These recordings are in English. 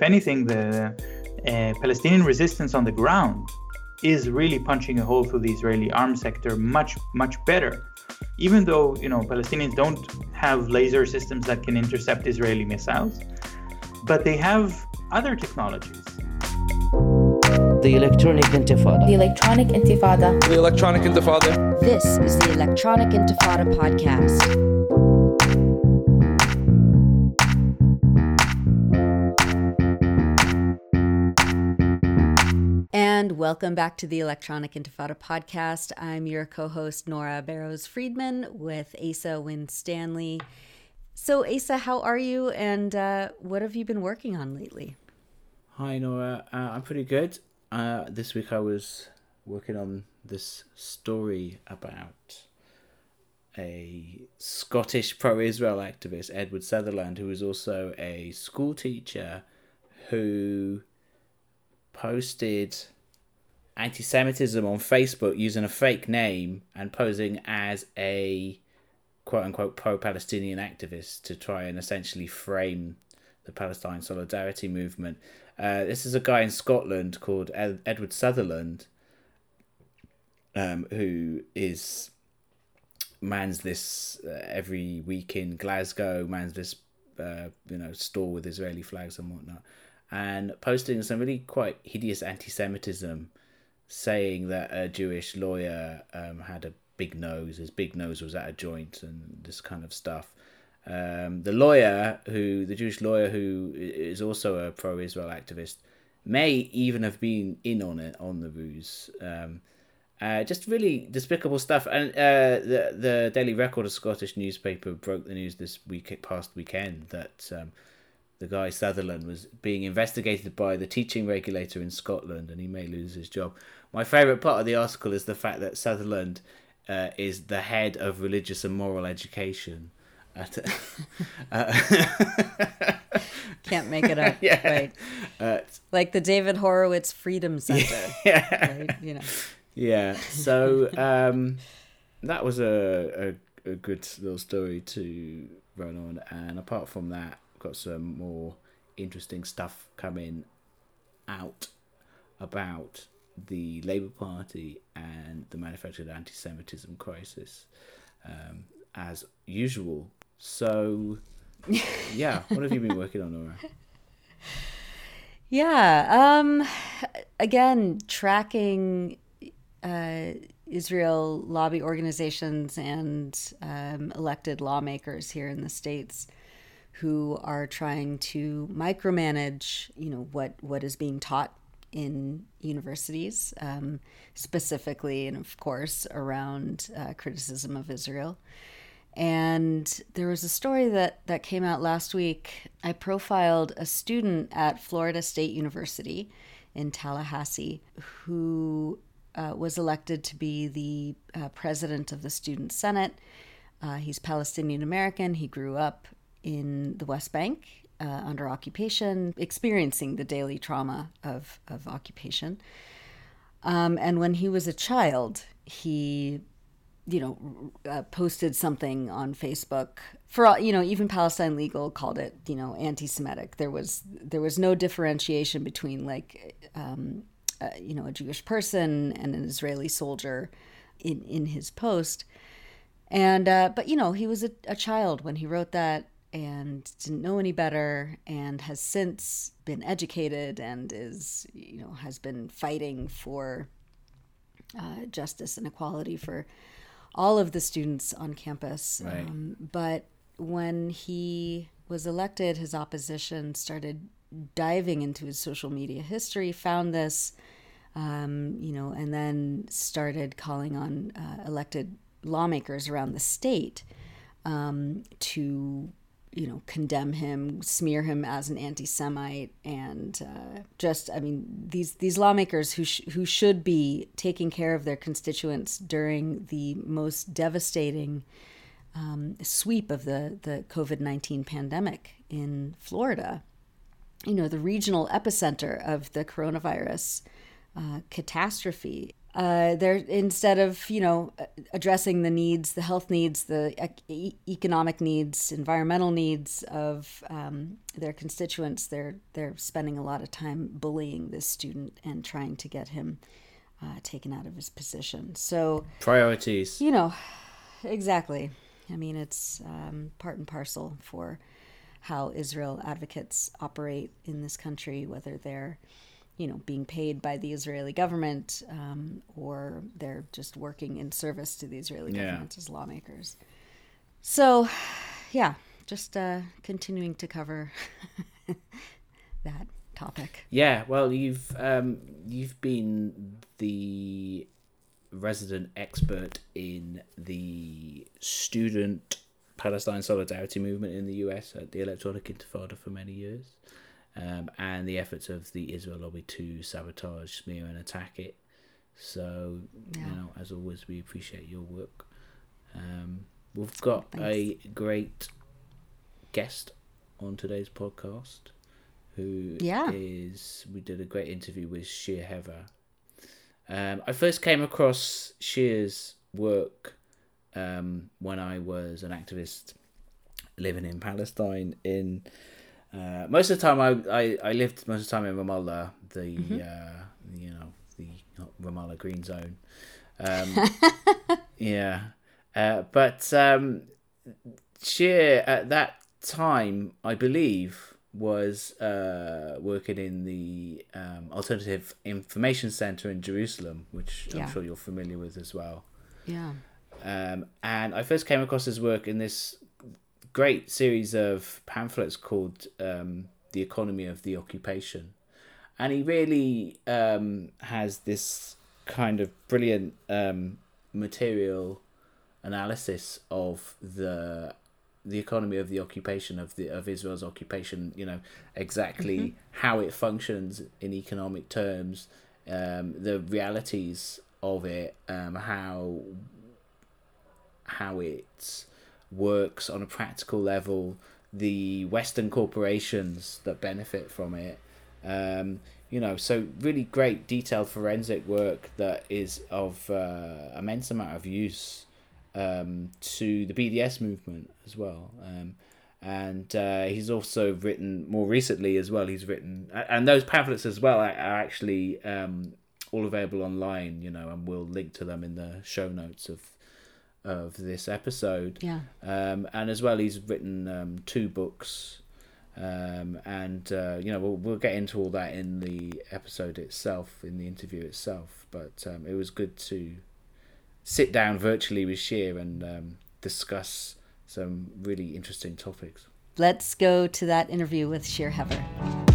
if anything, the uh, Palestinian resistance on the ground is really punching a hole through the Israeli arms sector much, much better. Even though you know Palestinians don't have laser systems that can intercept Israeli missiles, but they have other technologies. The Electronic Intifada. The Electronic Intifada. The Electronic Intifada. This is the Electronic Intifada podcast. Welcome back to the Electronic Intifada podcast. I'm your co host, Nora Barrows Friedman, with Asa Winstanley. So, Asa, how are you and uh, what have you been working on lately? Hi, Nora. Uh, I'm pretty good. Uh, this week I was working on this story about a Scottish pro Israel activist, Edward Sutherland, who is also a school teacher who posted anti Semitism on Facebook using a fake name and posing as a quote unquote pro Palestinian activist to try and essentially frame the Palestine solidarity movement. Uh, this is a guy in Scotland called Ed- Edward Sutherland, um, who is mans this uh, every week in Glasgow, mans this uh, you know store with Israeli flags and whatnot, and posting some really quite hideous anti-Semitism saying that a Jewish lawyer um, had a big nose, his big nose was at a joint, and this kind of stuff. Um, the lawyer, who the Jewish lawyer who is also a pro-Israel activist, may even have been in on it on the ruse. Um, uh, just really despicable stuff. And uh, the the Daily Record, a Scottish newspaper, broke the news this week past weekend that um, the guy Sutherland was being investigated by the teaching regulator in Scotland, and he may lose his job. My favourite part of the article is the fact that Sutherland uh, is the head of religious and moral education. At, uh, Can't make it up. yeah. Right. Uh, like the David Horowitz Freedom Center. yeah. Right? You know. Yeah. So um, that was a, a, a good little story to run on, and apart from that, got some more interesting stuff coming out about the Labour Party and the manufactured anti Semitism crisis, um, as usual. So, yeah, what have you been working on, Nora? Yeah. Um, again, tracking uh, Israel lobby organizations and um, elected lawmakers here in the states who are trying to micromanage, you know, what what is being taught in universities, um, specifically and of course around uh, criticism of Israel. And there was a story that that came out last week. I profiled a student at Florida State University in Tallahassee who uh, was elected to be the uh, president of the Student Senate. Uh, he's Palestinian American. He grew up in the West Bank uh, under occupation, experiencing the daily trauma of, of occupation. Um, and when he was a child, he, you know, uh, posted something on Facebook. For you know, even Palestine Legal called it, you know, anti-Semitic. There was there was no differentiation between like, um, uh, you know, a Jewish person and an Israeli soldier in in his post. And uh, but you know, he was a, a child when he wrote that and didn't know any better and has since been educated and is you know has been fighting for uh, justice and equality for all of the students on campus Right. um, but when he was elected his opposition started diving into his social media history found this um, you know and then started calling on uh, elected lawmakers around the state um, to you know condemn him smear him as an anti-semite and uh, just i mean these these lawmakers who sh- who should be taking care of their constituents during the most devastating um, sweep of the the covid-19 pandemic in florida you know the regional epicenter of the coronavirus uh, catastrophe uh, they're instead of you know addressing the needs, the health needs, the e- economic needs, environmental needs of um, their constituents, they're they're spending a lot of time bullying this student and trying to get him uh, taken out of his position. So priorities, you know, exactly. I mean, it's um, part and parcel for how Israel advocates operate in this country, whether they're you know, being paid by the Israeli government, um, or they're just working in service to the Israeli yeah. government as lawmakers. So, yeah, just uh, continuing to cover that topic. Yeah, well, you've um, you've been the resident expert in the student Palestine solidarity movement in the US at the Electronic Intifada for many years um, and the efforts of the Israel lobby to sabotage, smear, and attack it. So, yeah. you know, as always, we appreciate your work. Um, we've got Thanks. a great guest on today's podcast who yeah. is we did a great interview with Shir Hever. Um, I first came across Shir's work um, when I was an activist living in Palestine in uh, most of the time, I, I, I lived most of the time in Ramallah, the mm-hmm. uh, you know the Ramallah Green Zone. Um, yeah, uh, but um, Shir at that time, I believe, was uh, working in the um, Alternative Information Center in Jerusalem, which yeah. I'm sure you're familiar with as well. Yeah. Um, and I first came across his work in this great series of pamphlets called um, "The Economy of the Occupation," and he really um, has this kind of brilliant um, material analysis of the the economy of the occupation of the of Israel's occupation. You know exactly mm-hmm. how it functions in economic terms, um, the realities of it, um, how how it's works on a practical level, the Western corporations that benefit from it. Um, you know, so really great detailed forensic work that is of uh, immense amount of use um, to the BDS movement as well. Um, and uh, he's also written more recently as well. He's written, and those pamphlets as well are, actually um, all available online. You know, and we'll link to them in the show notes of of this episode. Yeah. Um, and as well, he's written um, two books. Um, and uh, you know we'll we'll get into all that in the episode itself, in the interview itself. But um, it was good to sit down virtually with Shir and um, discuss some really interesting topics. Let's go to that interview with Shir Hever.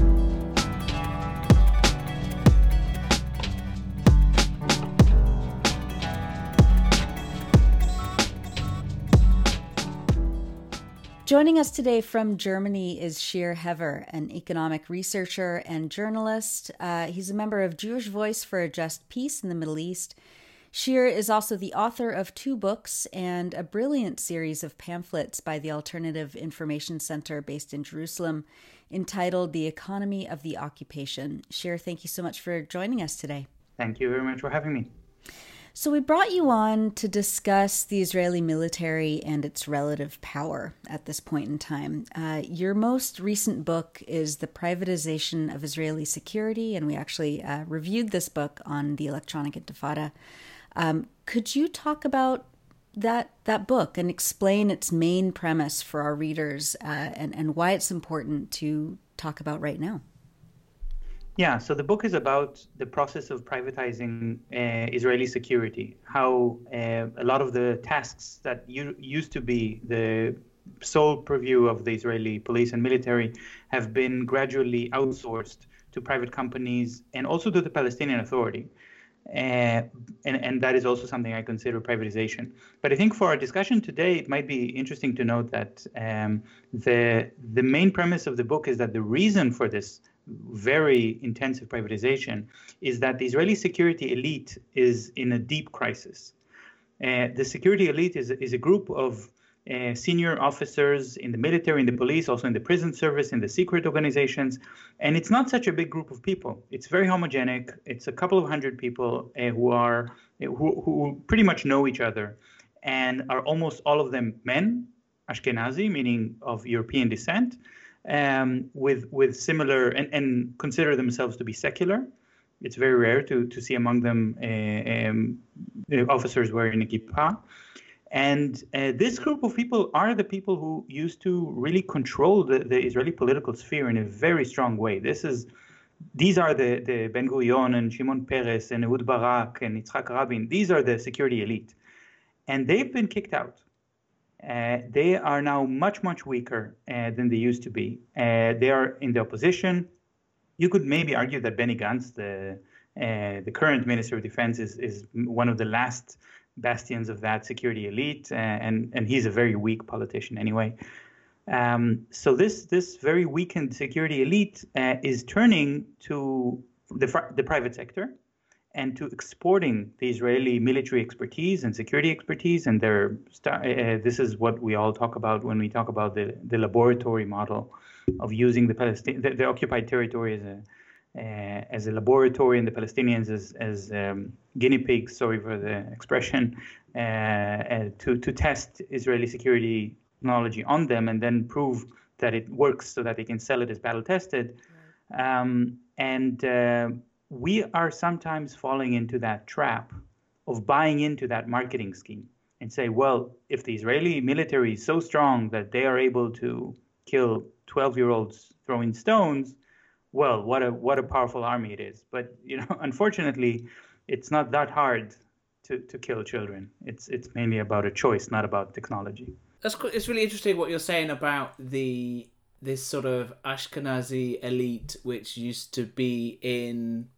Joining us today from Germany is Shir Hever, an economic researcher and journalist. Uh, he's a member of Jewish Voice for a Just Peace in the Middle East. Shir is also the author of two books and a brilliant series of pamphlets by the Alternative Information Center based in Jerusalem entitled The Economy of the Occupation. Shir, thank you so much for joining us today. Thank you very much for having me. So, we brought you on to discuss the Israeli military and its relative power at this point in time. Uh, your most recent book is The Privatization of Israeli Security, and we actually uh, reviewed this book on the Electronic Intifada. Um, could you talk about that that book and explain its main premise for our readers uh, and and why it's important to talk about right now? Yeah, so the book is about the process of privatizing uh, Israeli security, how uh, a lot of the tasks that u- used to be the sole purview of the Israeli police and military have been gradually outsourced to private companies and also to the Palestinian Authority. Uh, and, and that is also something I consider privatization. But I think for our discussion today, it might be interesting to note that um, the the main premise of the book is that the reason for this very intensive privatization is that the Israeli security elite is in a deep crisis. Uh, the security elite is, is a group of uh, senior officers in the military, in the police, also in the prison service, in the secret organizations. And it's not such a big group of people. It's very homogenic. It's a couple of hundred people uh, who are who, who pretty much know each other, and are almost all of them men, Ashkenazi, meaning of European descent, um, with with similar and, and consider themselves to be secular. It's very rare to to see among them uh, um, officers wearing a kippah. And uh, this group of people are the people who used to really control the, the Israeli political sphere in a very strong way. This is, these are the, the Ben Gurion and Shimon Peres and Ehud Barak and Yitzhak Rabin. These are the security elite. And they've been kicked out. Uh, they are now much, much weaker uh, than they used to be. Uh, they are in the opposition. You could maybe argue that Benny Gantz, the, uh, the current Minister of Defense, is, is one of the last bastions of that security elite, uh, and and he's a very weak politician anyway. Um, so this this very weakened security elite uh, is turning to the the private sector and to exporting the Israeli military expertise and security expertise. And their uh, uh, this is what we all talk about when we talk about the the laboratory model of using the Palestine the, the occupied territory as a uh, as a laboratory and the Palestinians as, as um, guinea pigs, sorry for the expression, uh, uh, to, to test Israeli security technology on them and then prove that it works so that they can sell it as battle tested. Right. Um, and uh, we are sometimes falling into that trap of buying into that marketing scheme and say, well, if the Israeli military is so strong that they are able to kill 12 year olds throwing stones, well, what a what a powerful army it is. But you know, unfortunately, it's not that hard to, to kill children. It's it's mainly about a choice, not about technology. That's it's really interesting what you're saying about the this sort of Ashkenazi elite, which used to be in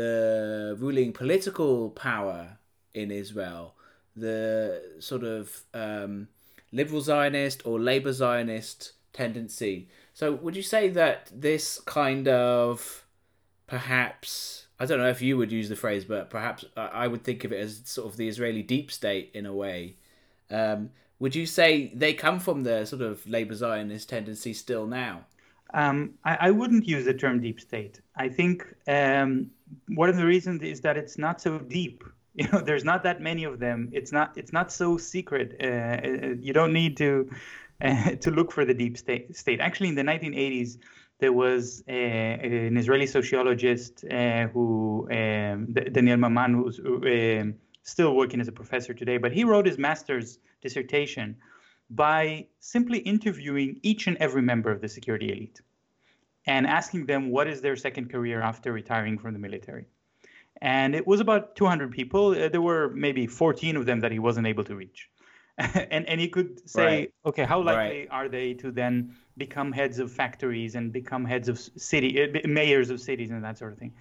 the ruling political power in Israel, the sort of um, liberal Zionist or labor Zionist tendency so would you say that this kind of perhaps I don't know if you would use the phrase, but perhaps I would think of it as sort of the Israeli deep state in a way. Um, would you say they come from the sort of labor Zionist tendency still now? Um, I, I, wouldn't use the term deep state. I think um, one of the reasons is that it's not so deep. You know, there's not that many of them. It's not. It's not so secret. Uh, uh you don't need to to look for the deep state. state. Actually, in the 1980s, there was a, an Israeli sociologist uh, who, um, Daniel Maman, who's uh, still working as a professor today, but he wrote his master's dissertation by simply interviewing each and every member of the security elite and asking them what is their second career after retiring from the military. And it was about 200 people. Uh, there were maybe 14 of them that he wasn't able to reach. and and he could say, right. okay, how likely right. are they to then become heads of factories and become heads of city uh, mayors of cities and that sort of thing?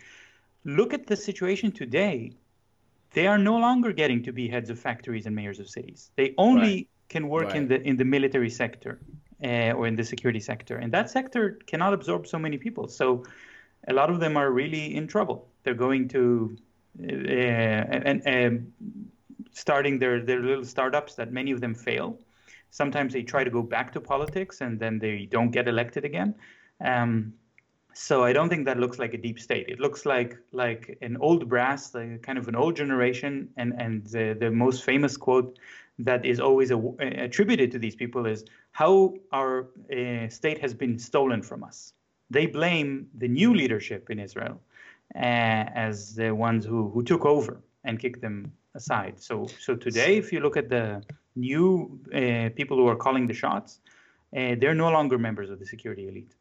Look at the situation today. They are no longer getting to be heads of factories and mayors of cities. They only right. Can work in the in the military sector uh, or in the security sector, and that sector cannot absorb so many people. So a lot of them are really in trouble. They're going to uh, and, and starting their, their little startups that many of them fail. Sometimes they try to go back to politics and then they don't get elected again. Um, so I don't think that looks like a deep state. It looks like like an old brass, like kind of an old generation. And and the, the most famous quote that is always a, attributed to these people is how our uh, state has been stolen from us. They blame the new leadership in Israel uh, as the ones who, who took over and kicked them aside. So, so today, if you look at the new uh, people who are calling the shots, uh, they're no longer members of the security elite.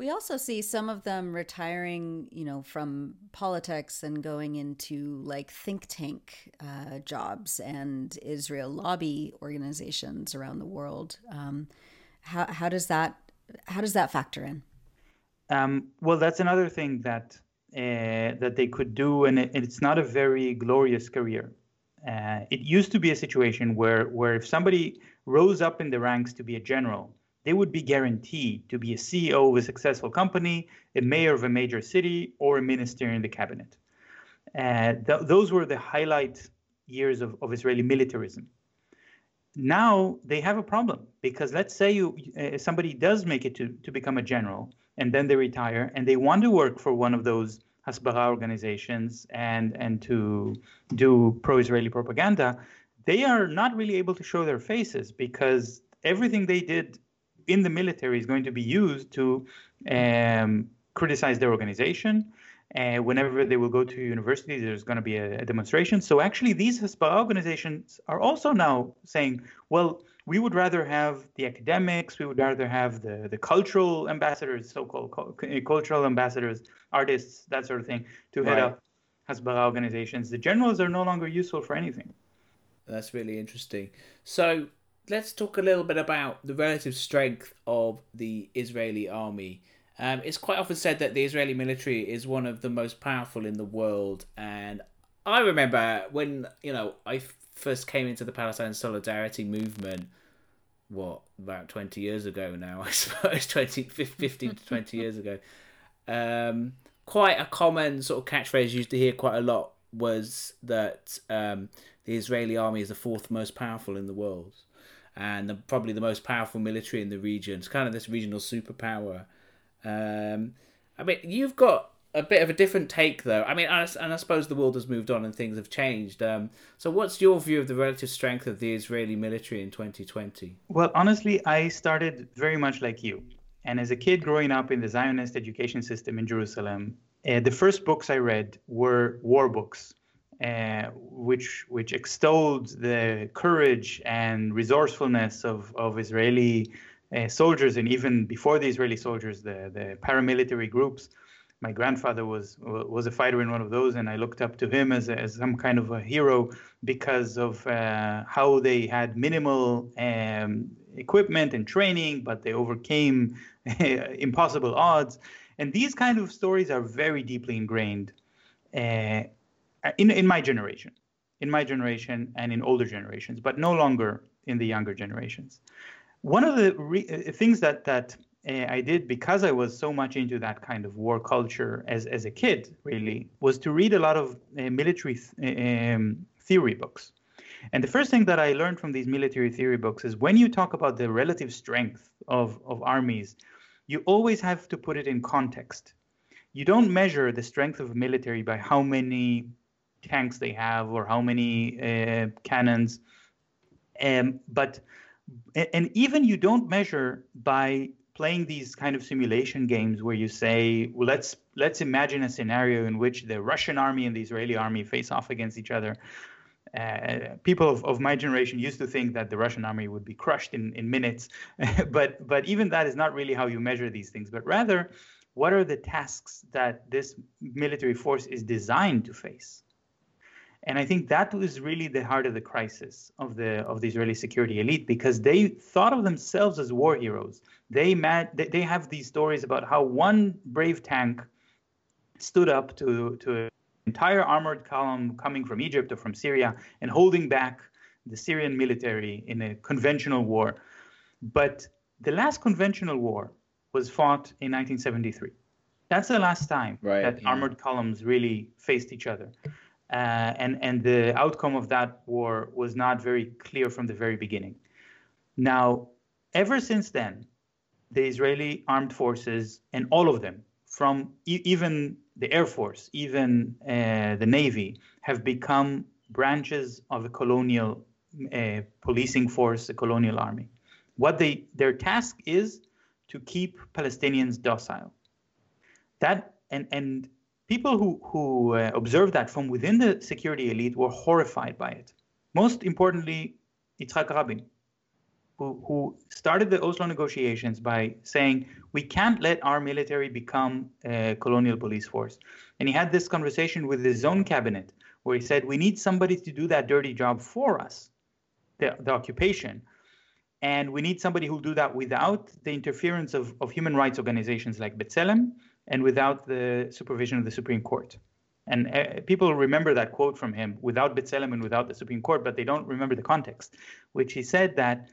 We also see some of them retiring, you know, from politics and going into like think tank uh, jobs and Israel lobby organizations around the world. Um, how how does that how does that factor in? Um, well, that's another thing that uh, that they could do, and it, it's not a very glorious career. Uh, it used to be a situation where, where if somebody rose up in the ranks to be a general, they would be guaranteed to be a CEO of a successful company, a mayor of a major city, or a minister in the cabinet. Uh, th- those were the highlight years of, of Israeli militarism. now they have a problem because let's say you uh, somebody does make it to, to become a general and then they retire and they want to work for one of those hasbara organizations and and to do pro-israeli propaganda they are not really able to show their faces because everything they did in the military is going to be used to um, criticize their organization and whenever they will go to university, there's going to be a, a, demonstration. So actually, these Hasbara organizations are also now saying, well, we would rather have the academics, we would rather have the, the cultural ambassadors, so-called cultural ambassadors, artists, that sort of thing, to head right. up Hasbara organizations. The generals are no longer useful for anything. That's really interesting. So let's talk a little bit about the relative strength of the Israeli army um, it's quite often said that the Israeli military is one of the most powerful in the world, and I remember when you know I first came into the Palestine Solidarity movement. What about twenty years ago now? I suppose 20, 15 to twenty years ago. Um, quite a common sort of catchphrase used to hear quite a lot was that um, the Israeli army is the fourth most powerful in the world, and the, probably the most powerful military in the region. It's kind of this regional superpower. Um, I mean, you've got a bit of a different take, though. I mean, and I suppose the world has moved on and things have changed. Um, so, what's your view of the relative strength of the Israeli military in 2020? Well, honestly, I started very much like you. And as a kid growing up in the Zionist education system in Jerusalem, uh, the first books I read were war books. Uh, which which extolled the courage and resourcefulness of, of Israeli uh, soldiers, and even before the Israeli soldiers, the, the paramilitary groups. My grandfather was was a fighter in one of those, and I looked up to him as, as some kind of a hero because of uh, how they had minimal um, equipment and training, but they overcame impossible odds. And these kind of stories are very deeply ingrained uh, in in my generation, in my generation, and in older generations, but no longer in the younger generations one of the re- uh, things that that uh, I did because I was so much into that kind of war culture as as a kid, really, was to read a lot of uh, military th- uh, um, theory books. And the first thing that I learned from these military theory books is when you talk about the relative strength of, of armies, you always have to put it in context. You don't measure the strength of a military by how many tanks they have or how many uh, cannons, um, but and even you don't measure by playing these kind of simulation games where you say well let's let's imagine a scenario in which the russian army and the israeli army face off against each other. Uh, people of, of my generation used to think that the russian army would be crushed in, in minutes. But but even that is not really how you measure these things. But rather what are the tasks that this military force is designed to face and I think that was really the heart of the crisis of the of the Israeli security elite because they thought of themselves as war heroes. They met, they have these stories about how one brave tank stood up to to an entire armored column coming from Egypt or from Syria and holding back the Syrian military in a conventional war. But the last conventional war was fought in 1973. That's the last time right, that yeah. armored columns really faced each other. Uh, and and the outcome of that war was not very clear from the very beginning. Now, ever since then, the Israeli armed forces and all of them, from e- even the Air Force, even uh, the Navy, have become branches of a colonial uh, policing force, a colonial army. What they their task is to keep Palestinians docile. That and and people who, who uh, observed that from within the security elite were horrified by it. Most importantly, Yitzhak Rabin, who, who started the Oslo negotiations by saying, we can't let our military become a colonial police force. And he had this conversation with his own cabinet, where he said, we need somebody to do that dirty job for us, the, the occupation. And we need somebody who'll do that without the interference of, of human rights organizations like B'Tselem and without the supervision of the Supreme Court. And uh, people remember that quote from him without B'Tselem and without the Supreme Court, but they don't remember the context, which he said that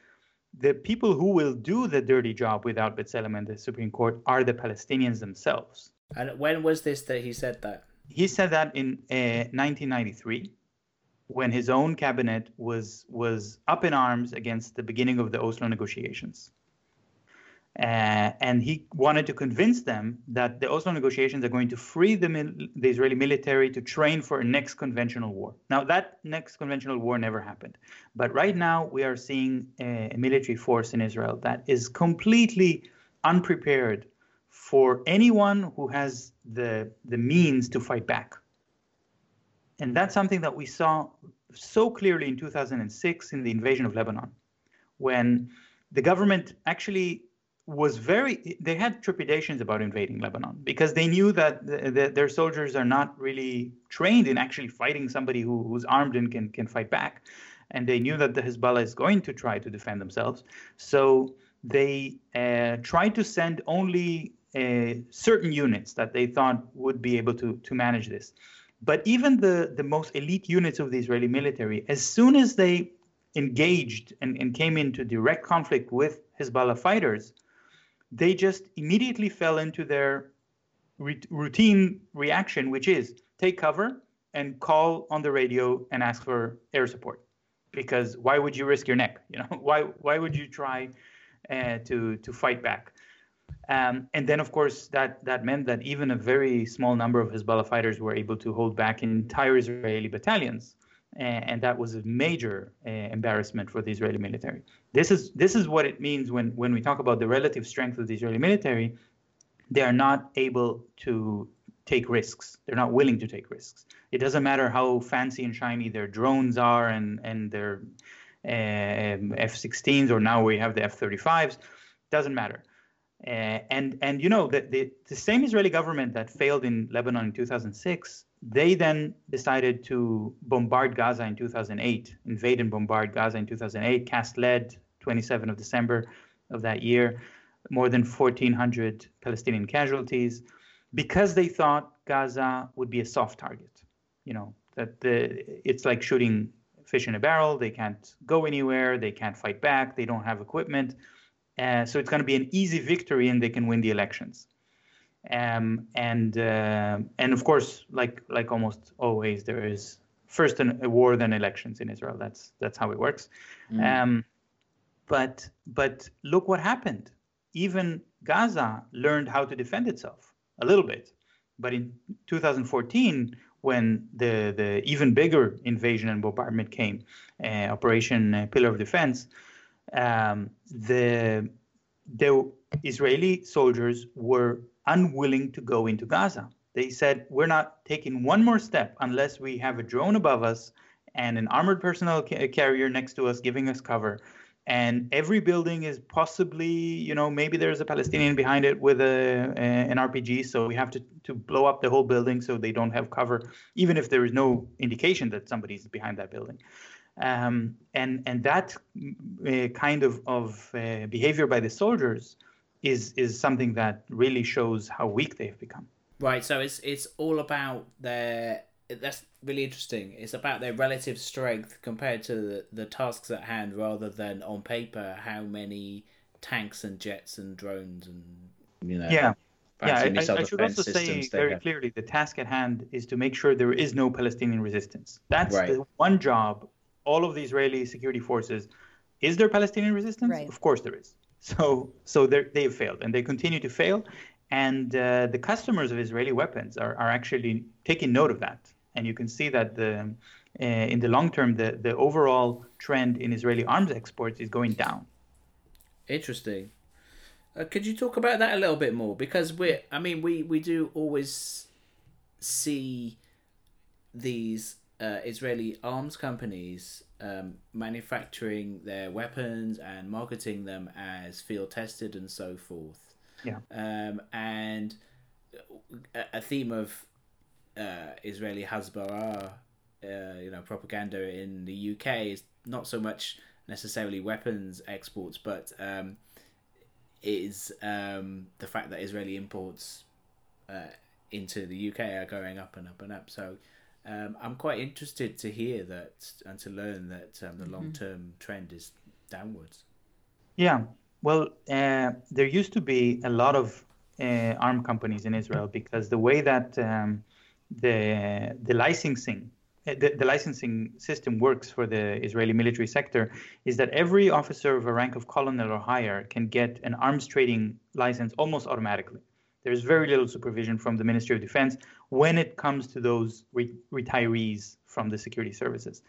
the people who will do the dirty job without B'Tselem and the Supreme Court are the Palestinians themselves. And when was this that he said that? He said that in uh, 1993. when his own cabinet was was up in arms against the beginning of the Oslo negotiations. Uh, and he wanted to convince them that the Oslo negotiations are going to free the, mil- the Israeli military to train for a next conventional war. Now, that next conventional war never happened. But right now, we are seeing a, a military force in Israel that is completely unprepared for anyone who has the, the means to fight back. And that's something that we saw so clearly in 2006 in the invasion of Lebanon, when the government actually was very they had trepidations about invading lebanon because they knew that the, the, their soldiers are not really trained in actually fighting somebody who, who's armed and can, can fight back. And they knew that the hezbollah is going to try to defend themselves. So they uh, tried to send only uh, certain units that they thought would be able to, to manage this. But even the, the most elite units of the israeli military as soon as they engaged and, and came into direct conflict with hezbollah fighters they just immediately fell into their re- routine reaction, which is take cover and call on the radio and ask for air support. Because why would you risk your neck? You know, why why would you try uh, to to fight back? Um, and then, of course, that that meant that even a very small number of Hezbollah fighters were able to hold back entire Israeli battalions and that was a major uh, embarrassment for the Israeli military. This is this is what it means when when we talk about the relative strength of the Israeli military. They are not able to take risks. They're not willing to take risks. It doesn't matter how fancy and shiny their drones are and and their uh, F-16s or now we have the F-35s. Doesn't matter. Uh, and and you know the, the the same Israeli government that failed in Lebanon in 2006 they then decided to bombard Gaza in 2008, invade and bombard Gaza in 2008, cast lead 27 of December of that year, more than 1,400 Palestinian casualties, because they thought Gaza would be a soft target. You know, that the, it's like shooting fish in a barrel. They can't go anywhere. They can't fight back. They don't have equipment. Uh, so it's going to be an easy victory and they can win the elections. Um, and uh, and of course, like like almost always, there is first an, a war, then elections in Israel. That's that's how it works. Mm. Um, but but look what happened. Even Gaza learned how to defend itself a little bit. But in 2014, when the the even bigger invasion and bombardment came, uh, Operation uh, Pillar of Defense, um, the the Israeli soldiers were unwilling to go into Gaza. They said, We're not taking one more step unless we have a drone above us and an armored personnel ca- carrier next to us giving us cover. And every building is possibly, you know, maybe there's a Palestinian behind it with a, a an RPG, so we have to, to blow up the whole building so they don't have cover, even if there is no indication that somebody's behind that building. Um, and and that uh, kind of of uh, behavior by the soldiers is is something that really shows how weak they've become. Right. So it's it's all about their. That's really interesting. It's about their relative strength compared to the, the tasks at hand, rather than on paper how many tanks and jets and drones and you know. Yeah. Yeah, I, I, should also say very have. clearly the task at hand is to make sure there is no Palestinian resistance. That's right. the one job all of the Israeli security forces. Is there Palestinian resistance? Right. Of course there is. So so they've failed and they continue to fail. And uh, the customers of Israeli weapons are, are actually taking note of that. And you can see that the, uh, in the long term, the, the overall trend in Israeli arms exports is going down. Interesting. Uh, could you talk about that a little bit more? Because we, I mean, we, we do always see these uh, Israeli arms companies um, manufacturing their weapons and marketing them as field tested and so forth. Yeah. Um, and a, theme of uh, Israeli Hasbara, uh, you know, propaganda in the UK is not so much necessarily weapons exports, but um, is um, the fact that Israeli imports uh, into the UK are going up and up and up. So um, I'm quite interested to hear that and to learn that um, the mm-hmm. long term trend is downwards. Yeah, well, uh, there used to be a lot of uh, arm companies in Israel because the way that um, the the licensing the, the, licensing system works for the Israeli military sector is that every officer of a rank of colonel or higher can get an arms trading license almost automatically. There's very little supervision from the Ministry of Defense when it comes to those re- retirees from the security services.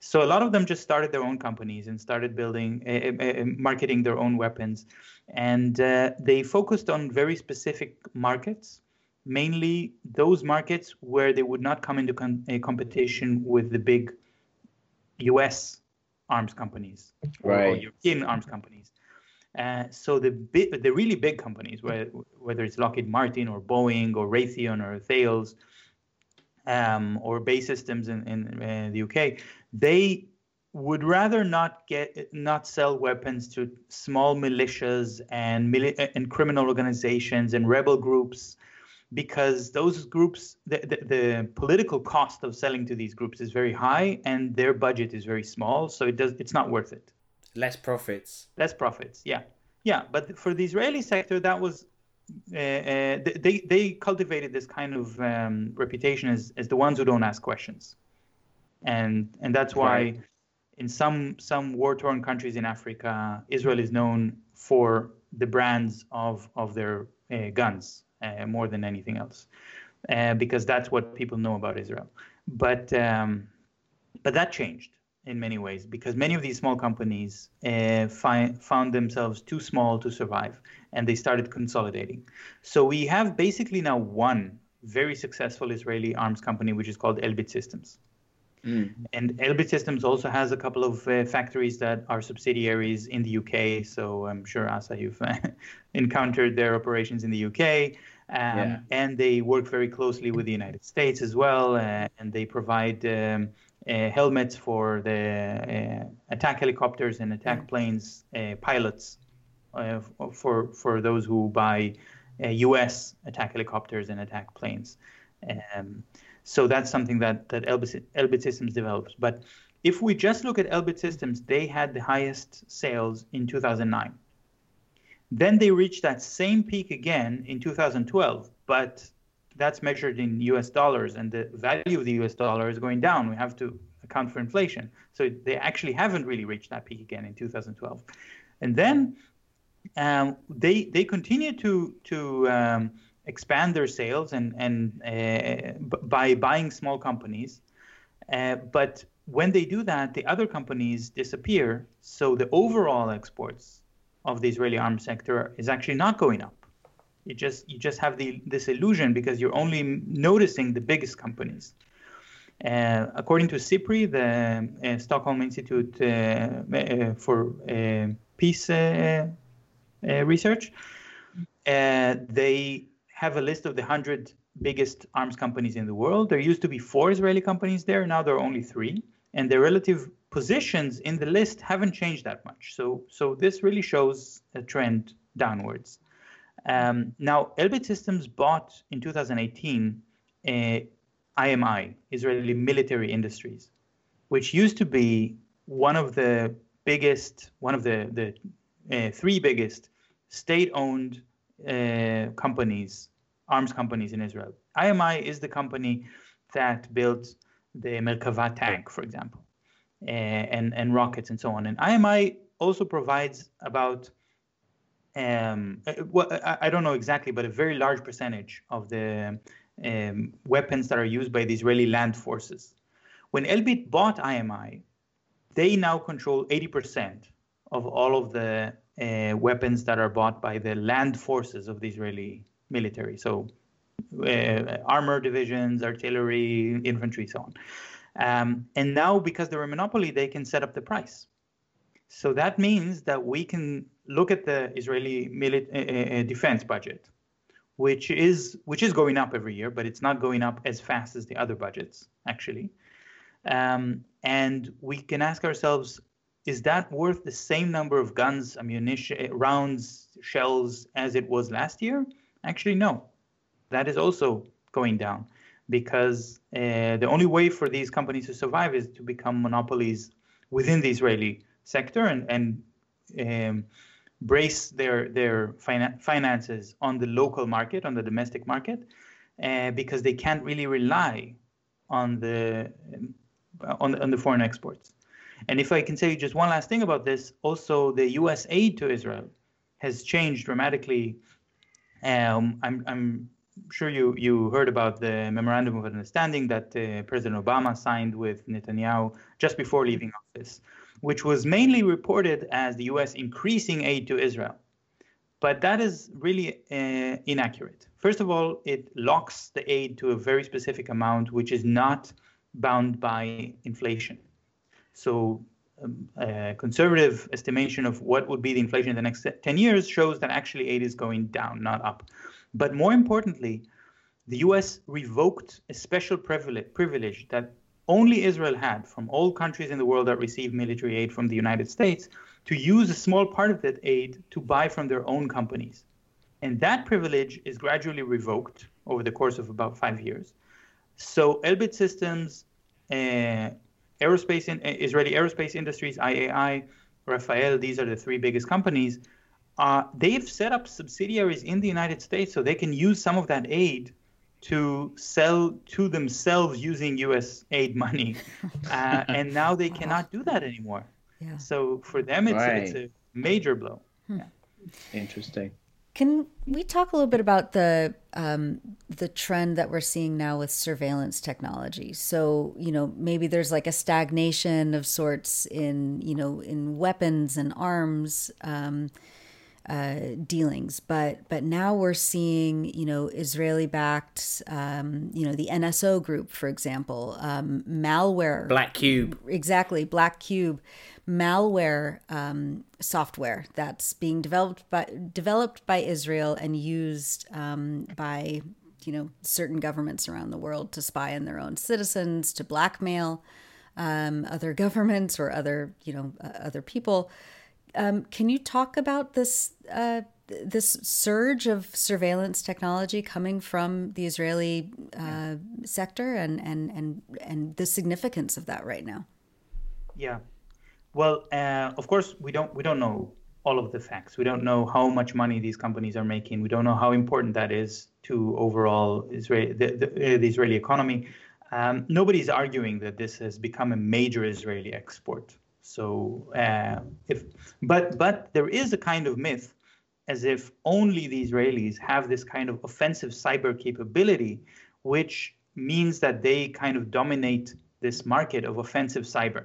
So a lot of them just started their own companies and started building, uh, uh, marketing their own weapons, and uh, they focused on very specific markets mainly those markets where they would not come into con- competition with the big U.S. arms companies right. or, European arms companies. Uh, so the the really big companies, where, whether it's Lockheed Martin or Boeing or Raytheon or Thales um, or BAE Systems in, in uh, the UK, they would rather not get not sell weapons to small militias and mili- and criminal organizations and rebel groups because those groups, the, the, the, political cost of selling to these groups is very high and their budget is very small. So it does, it's not worth it. Less profits. Less profits. Yeah. Yeah. But for the Israeli sector, that was, uh, uh, they, they cultivated this kind of um, reputation as, as the ones who don't ask questions. And, and that's why right. in some, some war torn countries in Africa, Israel is known for the brands of, of their uh, guns uh, more than anything else, uh, because that's what people know about Israel. But um, but that changed in many ways because many of these small companies uh, found themselves too small to survive, and they started consolidating. So we have basically now one very successful Israeli arms company, which is called Elbit Systems. Mm. And Elbit Systems also has a couple of uh, factories that are subsidiaries in the UK. So I'm sure, Asa, you've encountered their operations in the UK. Um, yeah. And they work very closely with the United States as well. Uh, and they provide um, helmets for the uh, attack helicopters and attack mm. planes uh, pilots uh, for, for those who buy US attack helicopters and attack planes. Um, so that's something that that Elbit, Elbit Systems develops. But if we just look at Elbit Systems, they had the highest sales in 2009. Then they reached that same peak again in 2012, but that's measured in US dollars, and the value of the US dollar is going down. We have to account for inflation. So they actually haven't really reached that peak again in 2012. And then um, they they continue to to um, expand their sales and and uh, b- by buying small companies. Uh, but when they do that, the other companies disappear. So the overall exports of the Israeli arms sector is actually not going up. You just you just have the this illusion because you're only noticing the biggest companies. Uh, according to SIPRI, the uh, Stockholm Institute uh, uh for uh, Peace uh, Research, they have a list of the 100 biggest arms companies in the world. There used to be four Israeli companies there, now there are only three. And their relative positions in the list haven't changed that much. So, so this really shows a trend downwards. Um, now, Elbit Systems bought in 2018 uh, IMI, Israeli Military Industries, which used to be one of the biggest, one of the, the uh, three biggest state-owned uh, companies, arms companies in Israel. IMI is the company that built the Merkava tank, for example, uh, and, and rockets and so on. And IMI also provides about, um, uh, well, I don't know exactly, but a very large percentage of the um, weapons that are used by the Israeli land forces. When Elbit bought IMI, they now control 80% of all of the uh, weapons that are bought by the land forces of the Israeli military. So, uh, armor divisions, artillery, infantry, so on. Um, and now, because they're a monopoly, they can set up the price. So that means that we can look at the Israeli mili- uh, uh defense budget, which is which is going up every year, but it's not going up as fast as the other budgets actually. Um, and we can ask ourselves, is that worth the same number of guns, ammunition, eh, rounds, shells as it was last year? Actually, no. That is also going down because uh, the only way for these companies to survive is to become monopolies within the Israeli sector and, and um, brace their their fina- finances on the local market, on the domestic market, uh, because they can't really rely on the on the, on the foreign exports. And if I can say just one last thing about this, also the U.S. aid to Israel has changed dramatically. Um, I'm, I'm sure you, you heard about the memorandum of understanding that uh, President Obama signed with Netanyahu just before leaving office, which was mainly reported as the U.S. increasing aid to Israel. But that is really uh, inaccurate. First of all, it locks the aid to a very specific amount, which is not bound by inflation. So um, a conservative estimation of what would be the inflation in the next 10 years shows that actually aid is going down, not up. But more importantly, the US revoked a special privilege, privilege that only Israel had from all countries in the world that receive military aid from the United States to use a small part of that aid to buy from their own companies. And that privilege is gradually revoked over the course of about five years. So Elbit Systems, uh, aerospace in, uh, Israeli aerospace industries, IAI, Rafael, these are the three biggest companies. Uh, they've set up subsidiaries in the United States so they can use some of that aid to sell to themselves using U.S. aid money, uh, and now they cannot do that anymore. Yeah. So for them, it's, right. it's a major blow. Hmm. Yeah. Interesting. Can we talk a little bit about the um, the trend that we're seeing now with surveillance technology? So you know maybe there's like a stagnation of sorts in you know in weapons and arms. Um, uh, dealings. But but now we're seeing you know Israeli backed um, you know the NSO group for example um, malware Black Cube exactly Black Cube malware um, software that's being developed by developed by Israel and used um, by you know certain governments around the world to spy on their own citizens to blackmail um, other governments or other you know uh, other people. Um, can you talk about this uh, this surge of surveillance technology coming from the Israeli uh, sector and, and and and the significance of that right now? Yeah, well, uh, of course we don't we don't know all of the facts. We don't know how much money these companies are making. We don't know how important that is to overall Israel the, the, the Israeli economy. Um, nobody's arguing that this has become a major Israeli export. So uh, if but but there is a kind of myth as if only the Israelis have this kind of offensive cyber capability, which means that they kind of dominate this market of offensive cyber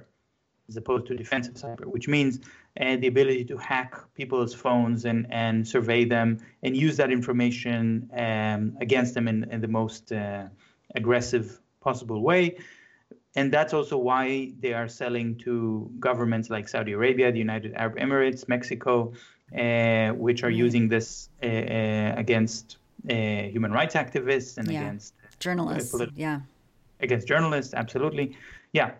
as opposed to defensive cyber, which means uh, the ability to hack people's phones and, and survey them and use that information um, against them in, in the most uh, aggressive possible way and that's also why they are selling to governments like Saudi Arabia, the United Arab Emirates, Mexico, uh, which are using this uh, uh, against uh, human rights activists and yeah. against journalists. Yeah, against journalists, absolutely. Yeah.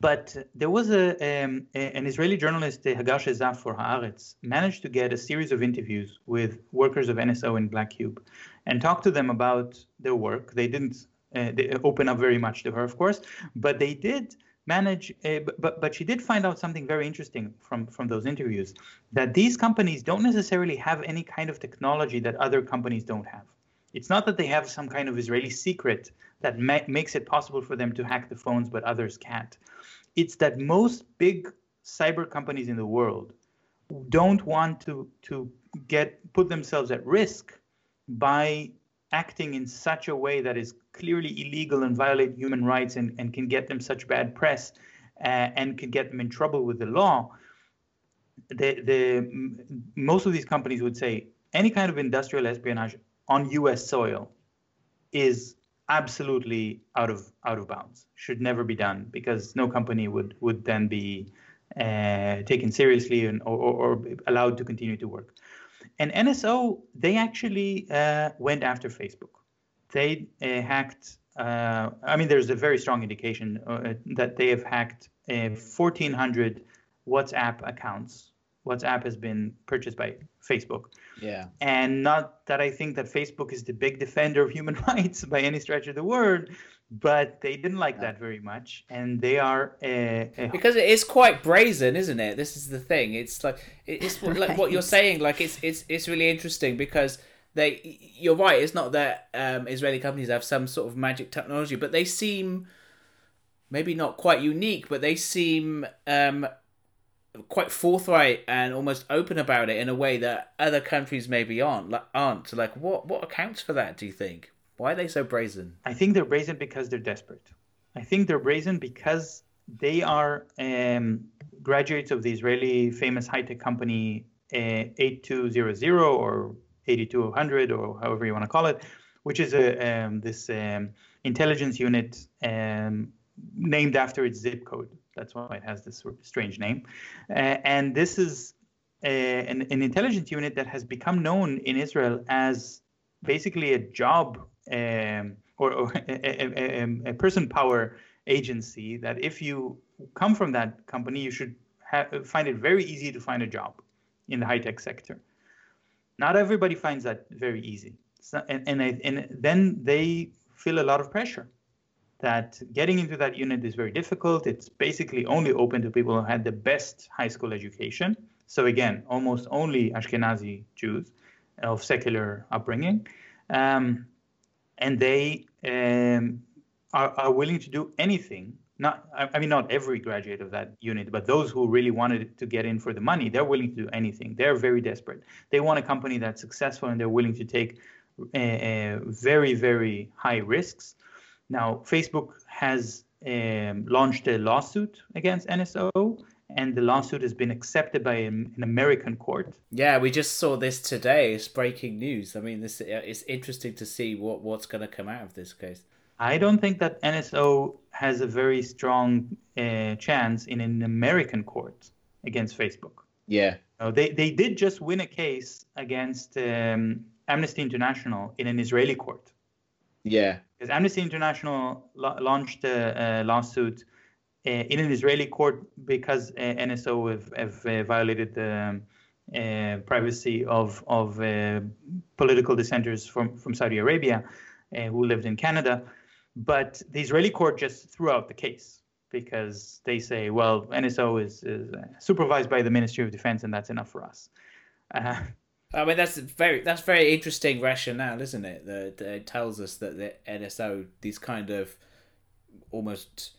But there was a, um, an Israeli journalist, Hagar Shezaf for Haaretz, managed to get a series of interviews with workers of NSO and Black Cube and talk to them about their work. They didn't uh, they open up very much to her, of course, but they did manage uh, but but she did find out something very interesting from from those interviews that these companies don't necessarily have any kind of technology that other companies don't have. It's not that they have some kind of israeli secret that ma- makes it possible for them to hack the phones but others can't. It's that most big cyber companies in the world don't want to to get put themselves at risk by acting in such a way that is clearly illegal and violate human rights and, and can get them such bad press uh, and can get them in trouble with the law, the, the most of these companies would say any kind of industrial espionage on U.S. soil is absolutely out of out of bounds. Should never be done because no company would would then be uh, taken seriously and or, or, allowed to continue to work. And NSO, they actually uh, went after Facebook. They uh, hacked, uh, I mean, there's a very strong indication uh, that they have hacked 1,400 uh, WhatsApp accounts. WhatsApp has been purchased by Facebook. Yeah. And not that I think that Facebook is the big defender of human rights by any stretch of the word, but they didn't like that very much, and they are uh, uh, because it is quite brazen, isn't it? This is the thing. It's like it's right. like what you're saying. Like it's it's it's really interesting because they you're right. It's not that um, Israeli companies have some sort of magic technology, but they seem maybe not quite unique, but they seem um, quite forthright and almost open about it in a way that other countries maybe aren't. Like, aren't like what what accounts for that? Do you think? Why are they so brazen? I think they're brazen because they're desperate. I think they're brazen because they are um, graduates of the Israeli famous high tech company uh, 8200 or 8200 or however you want to call it, which is a um, this um, intelligence unit um, named after its zip code. That's why it has this strange name. Uh, and this is a, an, an, intelligence unit that has become known in Israel as basically a job um, or, or a, a, a, person power agency that if you come from that company, you should find it very easy to find a job in the high tech sector. Not everybody finds that very easy. So, and, and, I, and then they feel a lot of pressure that getting into that unit is very difficult. It's basically only open to people who had the best high school education. So again, almost only Ashkenazi Jews of secular upbringing, um, and they um, are, are willing to do anything. Not, I mean, not every graduate of that unit, but those who really wanted to get in for the money, they're willing to do anything. They're very desperate. They want a company that's successful, and they're willing to take uh, uh, very, very high risks. Now, Facebook has um, launched a lawsuit against NSO, and the lawsuit has been accepted by an American court. Yeah, we just saw this today. It's breaking news. I mean, this it's interesting to see what what's going to come out of this case. I don't think that NSO has a very strong uh, chance in an American court against Facebook. Yeah. No, they they did just win a case against um, Amnesty International in an Israeli court. Yeah. Because Amnesty International la- launched a, a lawsuit uh, in an Israeli court because uh, NSO have, have uh, violated the um, uh, privacy of of uh, political dissenters from from Saudi Arabia uh, who lived in Canada. But the Israeli court just threw out the case because they say, well, NSO is, is supervised by the Ministry of Defense, and that's enough for us. I mean, that's very that's very interesting rationale, isn't it? That, it tells us that the NSO, these kind of almost,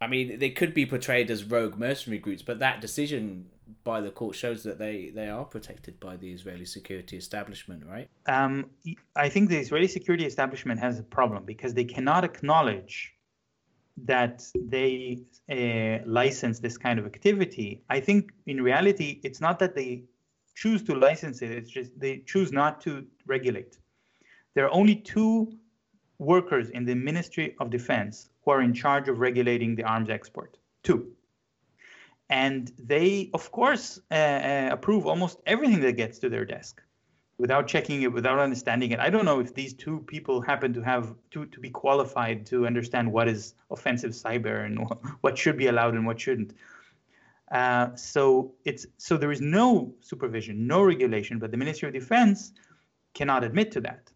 I mean, they could be portrayed as rogue mercenary groups, but that decision by the court shows that they they are protected by the Israeli security establishment, right? Um, I think the Israeli security establishment has a problem because they cannot acknowledge that they uh, license this kind of activity. I think in reality, it's not that they choose to license it. It's just they choose not to regulate. There are only two workers in the Ministry of Defense who are in charge of regulating the arms export. Two. And they, of course, uh, uh, approve almost everything that gets to their desk without checking it, without understanding it. I don't know if these two people happen to have to, to be qualified to understand what is offensive cyber and what should be allowed and what shouldn't. Uh, so it's so there is no supervision, no regulation, but the Ministry of Defense cannot admit to that.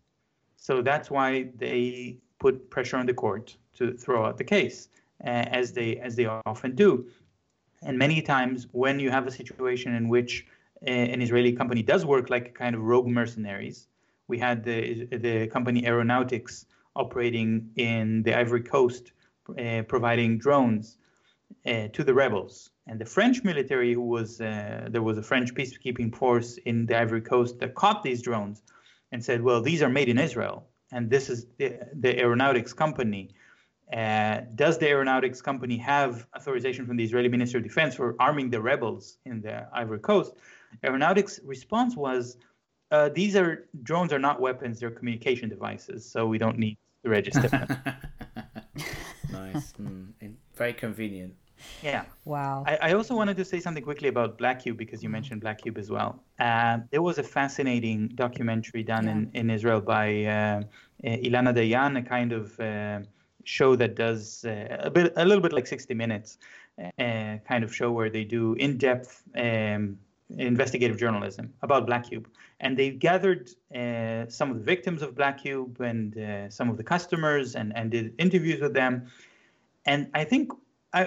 So that's why they put pressure on the court to throw out the case, uh, as they as they often do. And many times, when you have a situation in which an Israeli company does work like a kind of rogue mercenaries, we had the the company Aeronautics operating in the Ivory Coast, uh, providing drones uh, to the rebels and the French military, who was uh, there was a French peacekeeping force in the Ivory Coast that caught these drones, and said, "Well, these are made in Israel, and this is the, the aeronautics company." Uh, does the aeronautics company have authorization from the Israeli Ministry of Defense for arming the rebels in the Ivory Coast? Aeronautics response was, uh, "These are drones are not weapons; they're communication devices, so we don't need to register them." nice, mm, very convenient. Yeah. Wow. I, I, also wanted to say something quickly about Black Cube because you mm-hmm. mentioned Black Cube as well. Uh, there was a fascinating documentary done yeah. in, in Israel by uh, Ilana Dayan, a kind of uh, show that does uh, a bit, a little bit like 60 Minutes, uh, kind of show where they do in-depth um, investigative journalism about Black Cube, and they gathered uh, some of the victims of Black Cube and some of the customers and and did interviews with them, and I think I,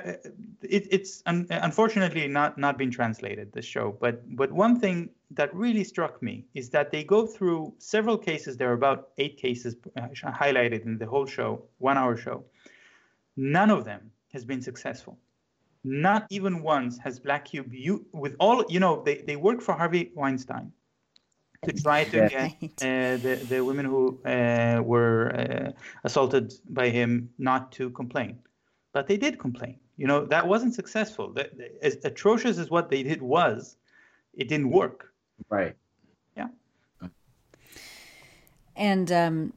it, it's un, unfortunately not not been translated this show, but but one thing that really struck me is that they go through several cases. There are about eight cases uh, highlighted in the whole show, one hour show. None of them has been successful. Not even once has Black Cube, you, with all you know, they they work for Harvey Weinstein to try to get uh, the the women who uh, were uh, assaulted by him not to complain but they did complain. You know, that wasn't successful. That, as atrocious as what they did was, it didn't work. Right. Yeah. And um,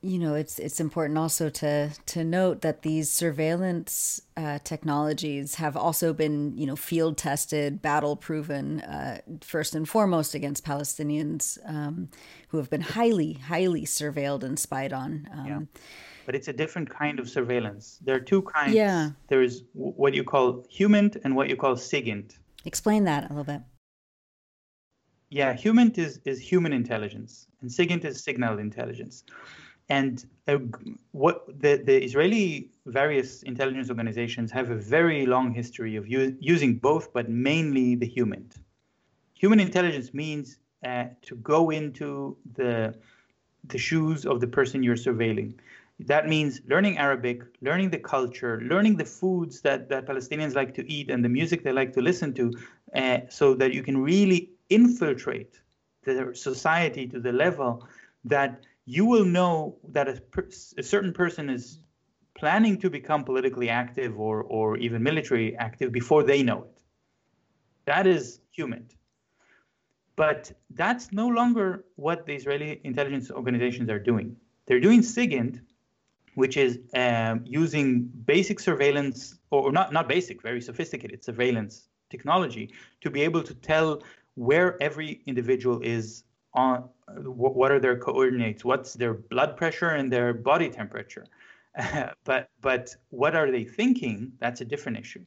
you know, it's it's important also to to note that these surveillance uh, technologies have also been you know field tested, battle proven, uh, first and foremost against Palestinians um, who have been highly highly surveilled and spied on. Um, yeah but it's a different kind of surveillance. There are two kinds. Yeah. There is what you call HUMINT and what you call SIGINT. Explain that a little bit. Yeah, HUMINT is, is human intelligence, and SIGINT is signal intelligence. And uh, what the, the Israeli various intelligence organizations have a very long history of u- using both, but mainly the human. Human intelligence means uh, to go into the the shoes of the person you're surveilling. That means learning Arabic, learning the culture, learning the foods that, that Palestinians like to eat and the music they like to listen to, uh, so that you can really infiltrate the society to the level that you will know that a, per, a certain person is planning to become politically active or, or even military active before they know it. That is human. But that's no longer what the Israeli intelligence organizations are doing. They're doing SIGINT, which is um, using basic surveillance, or not, not basic, very sophisticated surveillance technology to be able to tell where every individual is on, what are their coordinates, what's their blood pressure and their body temperature. but, but what are they thinking? That's a different issue.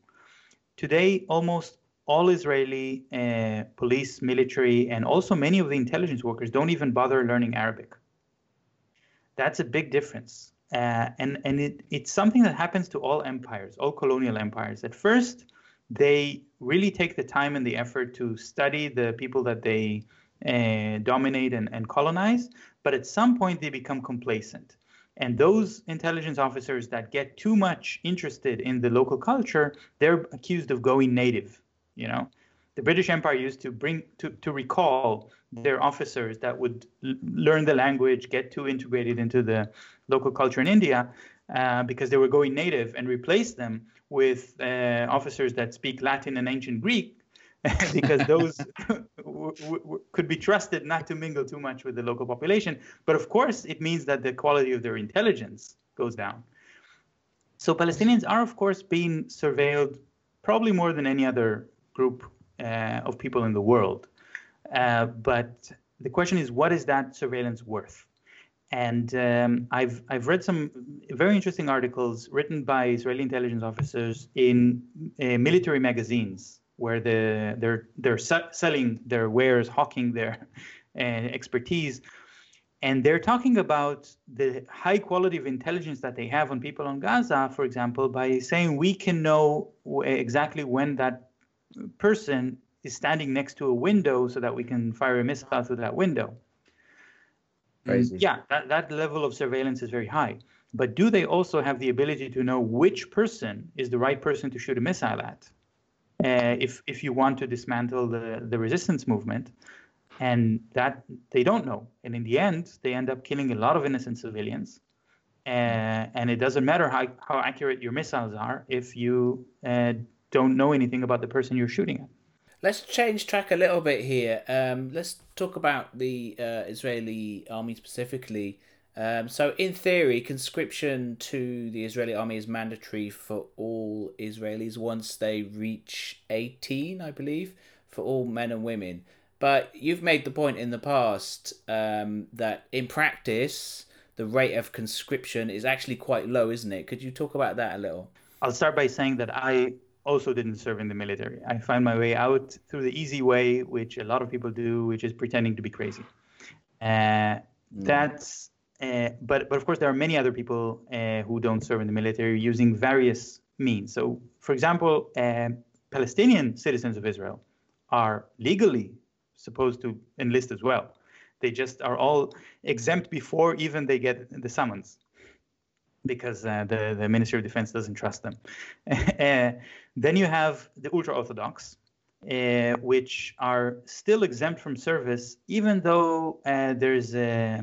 Today, almost all Israeli uh, police, military, and also many of the intelligence workers don't even bother learning Arabic. That's a big difference. Uh, and and it, it's something that happens to all empires, all colonial empires. At first, they really take the time and the effort to study the people that they uh, dominate and, and colonize, but at some point they become complacent. And those intelligence officers that get too much interested in the local culture, they're accused of going native. You know, the British Empire used to bring to, to recall their officers that would l- learn the language, get too integrated into the local culture in India, uh, because they were going native, and replace them with uh, officers that speak Latin and ancient Greek, because those w- w- could be trusted not to mingle too much with the local population. But of course, it means that the quality of their intelligence goes down. So Palestinians are, of course, being surveilled probably more than any other group of people in the world. Uh, but the question is, what is that surveillance worth? And um, I've I've read some very interesting articles written by Israeli intelligence officers in uh, military magazines, where the, they're they're selling their wares, hawking their uh, expertise, and they're talking about the high quality of intelligence that they have on people on Gaza, for example, by saying we can know exactly when that person is standing next to a window so that we can fire a missile through that window. Crazy. Yeah, that, that level of surveillance is very high. But do they also have the ability to know which person is the right person to shoot a missile at? Uh, if if you want to dismantle the, the resistance movement, and that they don't know, and in the end they end up killing a lot of innocent civilians, uh, and it doesn't matter how, how accurate your missiles are if you uh, don't know anything about the person you're shooting at. Let's change track a little bit here. Um, let's talk about the uh, Israeli army specifically. Um, so, in theory, conscription to the Israeli army is mandatory for all Israelis once they reach 18, I believe, for all men and women. But you've made the point in the past um, that in practice, the rate of conscription is actually quite low, isn't it? Could you talk about that a little? I'll start by saying that I also didn't serve in the military. I found my way out through the easy way, which a lot of people do, which is pretending to be crazy. Uh, mm. That's, uh, but but of course there are many other people uh, who don't serve in the military using various means. So, for example, uh, Palestinian citizens of Israel are legally supposed to enlist as well. They just are all exempt before even they get the summons because uh, the, the Ministry of Defense doesn't trust them. uh, then you have the ultra Orthodox, uh, which are still exempt from service, even though uh, there's a,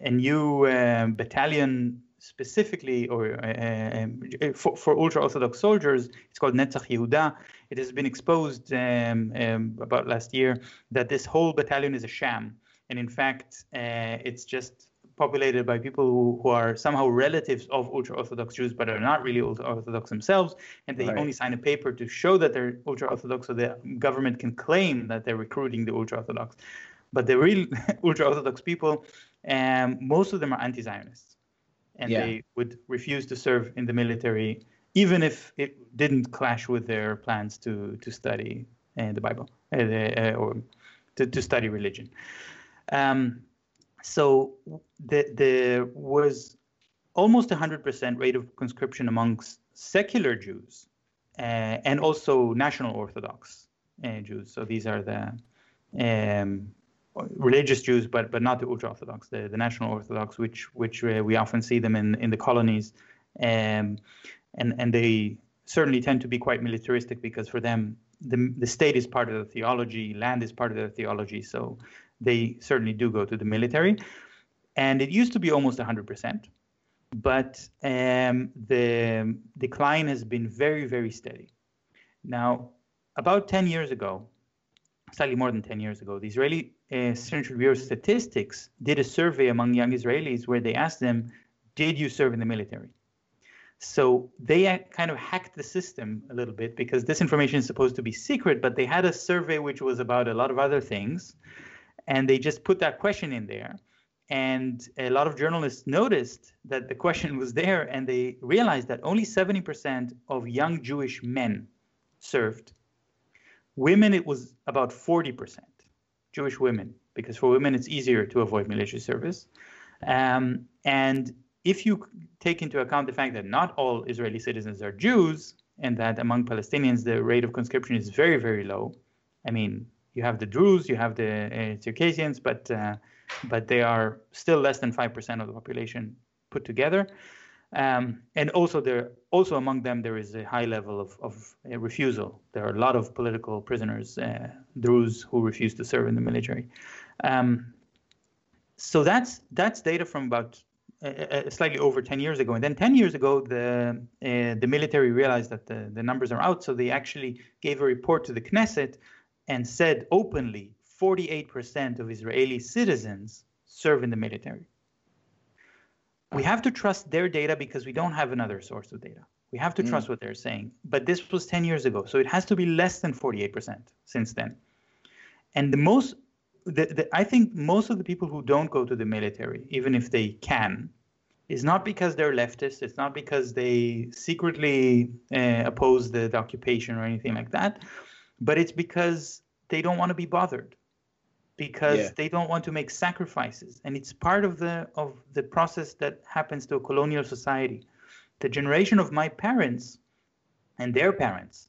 a new uh, battalion specifically or uh, um, for, for ultra Orthodox soldiers. It's called Netzach Yehuda. It has been exposed um, um, about last year that this whole battalion is a sham. And in fact, it's just populated by people who, who are somehow relatives of ultra Orthodox Jews but are not really ultra Orthodox themselves, and they right. only sign a paper to show that they're ultra Orthodox so the government can claim that they're recruiting the ultra Orthodox. But the real ultra Orthodox people, um, most of them are anti Zionists, and yeah. they would refuse to serve in the military. Even if it didn't clash with their plans to to study uh, the Bible uh, uh, or to, to study religion, um, so the, there was almost 100% rate of conscription amongst secular Jews uh, and also national Orthodox uh, Jews. So these are the um, religious Jews, but but not the ultra Orthodox, the, the national Orthodox, which which uh, we often see them in in the colonies, um, and and they certainly tend to be quite militaristic because for them the the state is part of the theology, land is part of their theology. So they certainly do go to the military. And it used to be almost 100%, but um, the decline has been very, very steady. Now, about 10 years ago, slightly more than 10 years ago, the Israeli uh, Central Bureau of Statistics did a survey among young Israelis where they asked them, Did you serve in the military? So they kind of hacked the system a little bit because this information is supposed to be secret, but they had a survey which was about a lot of other things and they just put that question in there. And a lot of journalists noticed that the question was there and they realized that only 70% of young jewish men served. Women it was about 40% jewish women because for women it's easier to avoid military service. Um, and if you take into account the fact that not all israeli citizens are jews and that among palestinians the rate of conscription is very very low i mean you have the Druze, you have the uh, Circassians, but uh, but they are still less than five percent of the population put together. Um, and also there also among them there is a high level of, of uh, refusal. There are a lot of political prisoners, uh, Druze, who refuse to serve in the military. Um, so that's that's data from about uh, uh, slightly over 10 years ago. And then 10 years ago, the the military realized that the, the numbers are out, so they actually gave a report to the Knesset and said openly 48% of Israeli citizens serve in the military. We have to trust their data because we don't have another source of data. We have to mm. trust what they're saying. But this was 10 years ago, so it has to be less than 48% since then. And the most, the, the, I think most of the people who don't go to the military, even if they can, is not because they're leftists. It's not because they secretly uh, oppose the, the occupation or anything like that but it's because they don't want to be bothered. Because yeah. they don't want to make sacrifices. And it's part of the of the process that happens to a colonial society. The generation of my parents and their parents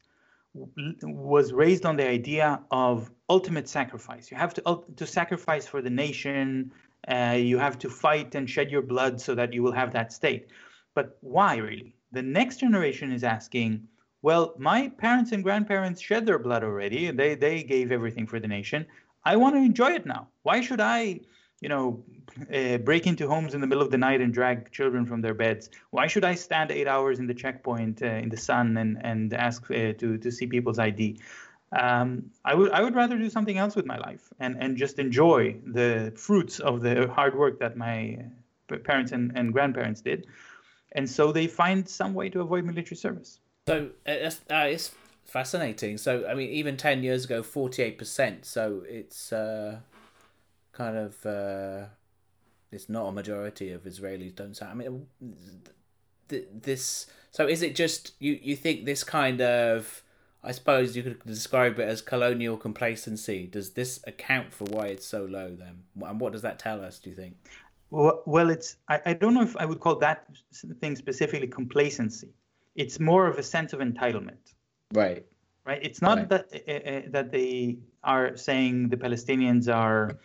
was raised on the idea of ultimate sacrifice. You have to to sacrifice for the nation uh, you have to fight and shed your blood so that you will have that state. But why really? The next generation is asking well, my parents and grandparents shed their blood already. They they gave everything for the nation. I want to enjoy it now. Why should I, you know, uh, break into homes in the middle of the night and drag children from their beds? Why should I stand eight hours in the checkpoint uh, in the sun and and ask uh, to to see people's ID? Um, I would I would rather do something else with my life and and just enjoy the fruits of the hard work that my parents and, and grandparents did. And so they find some way to avoid military service. So uh, it's fascinating. So I mean, even ten years ago, forty eight percent. So it's uh, kind of uh, it's not a majority of Israelis don't say. I mean, th- this. So is it just you? You think this kind of I suppose you could describe it as colonial complacency. Does this account for why it's so low then? And what does that tell us, do you think? Well, well it's I, I don't know if I would call that thing specifically complacency it's more of a sense of entitlement. Right. Right. It's not Right. that uh, uh, that they are saying the Palestinians are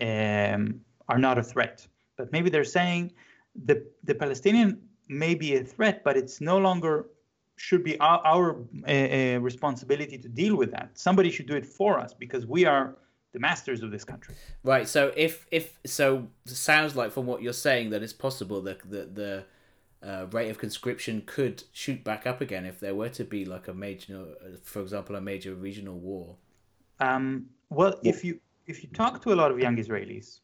um, are not a threat, but maybe they're saying the the Palestinian may be a threat, but it's no longer should be our, our uh, responsibility to deal with that. Somebody should do it for us because we are the masters of this country. Right. So if if so, it sounds like from what you're saying that it's possible that the the uh, rate of conscription could shoot back up again if there were to be like a major, for example, a major regional war. Um, well, if you if you talk to a lot of young Israelis,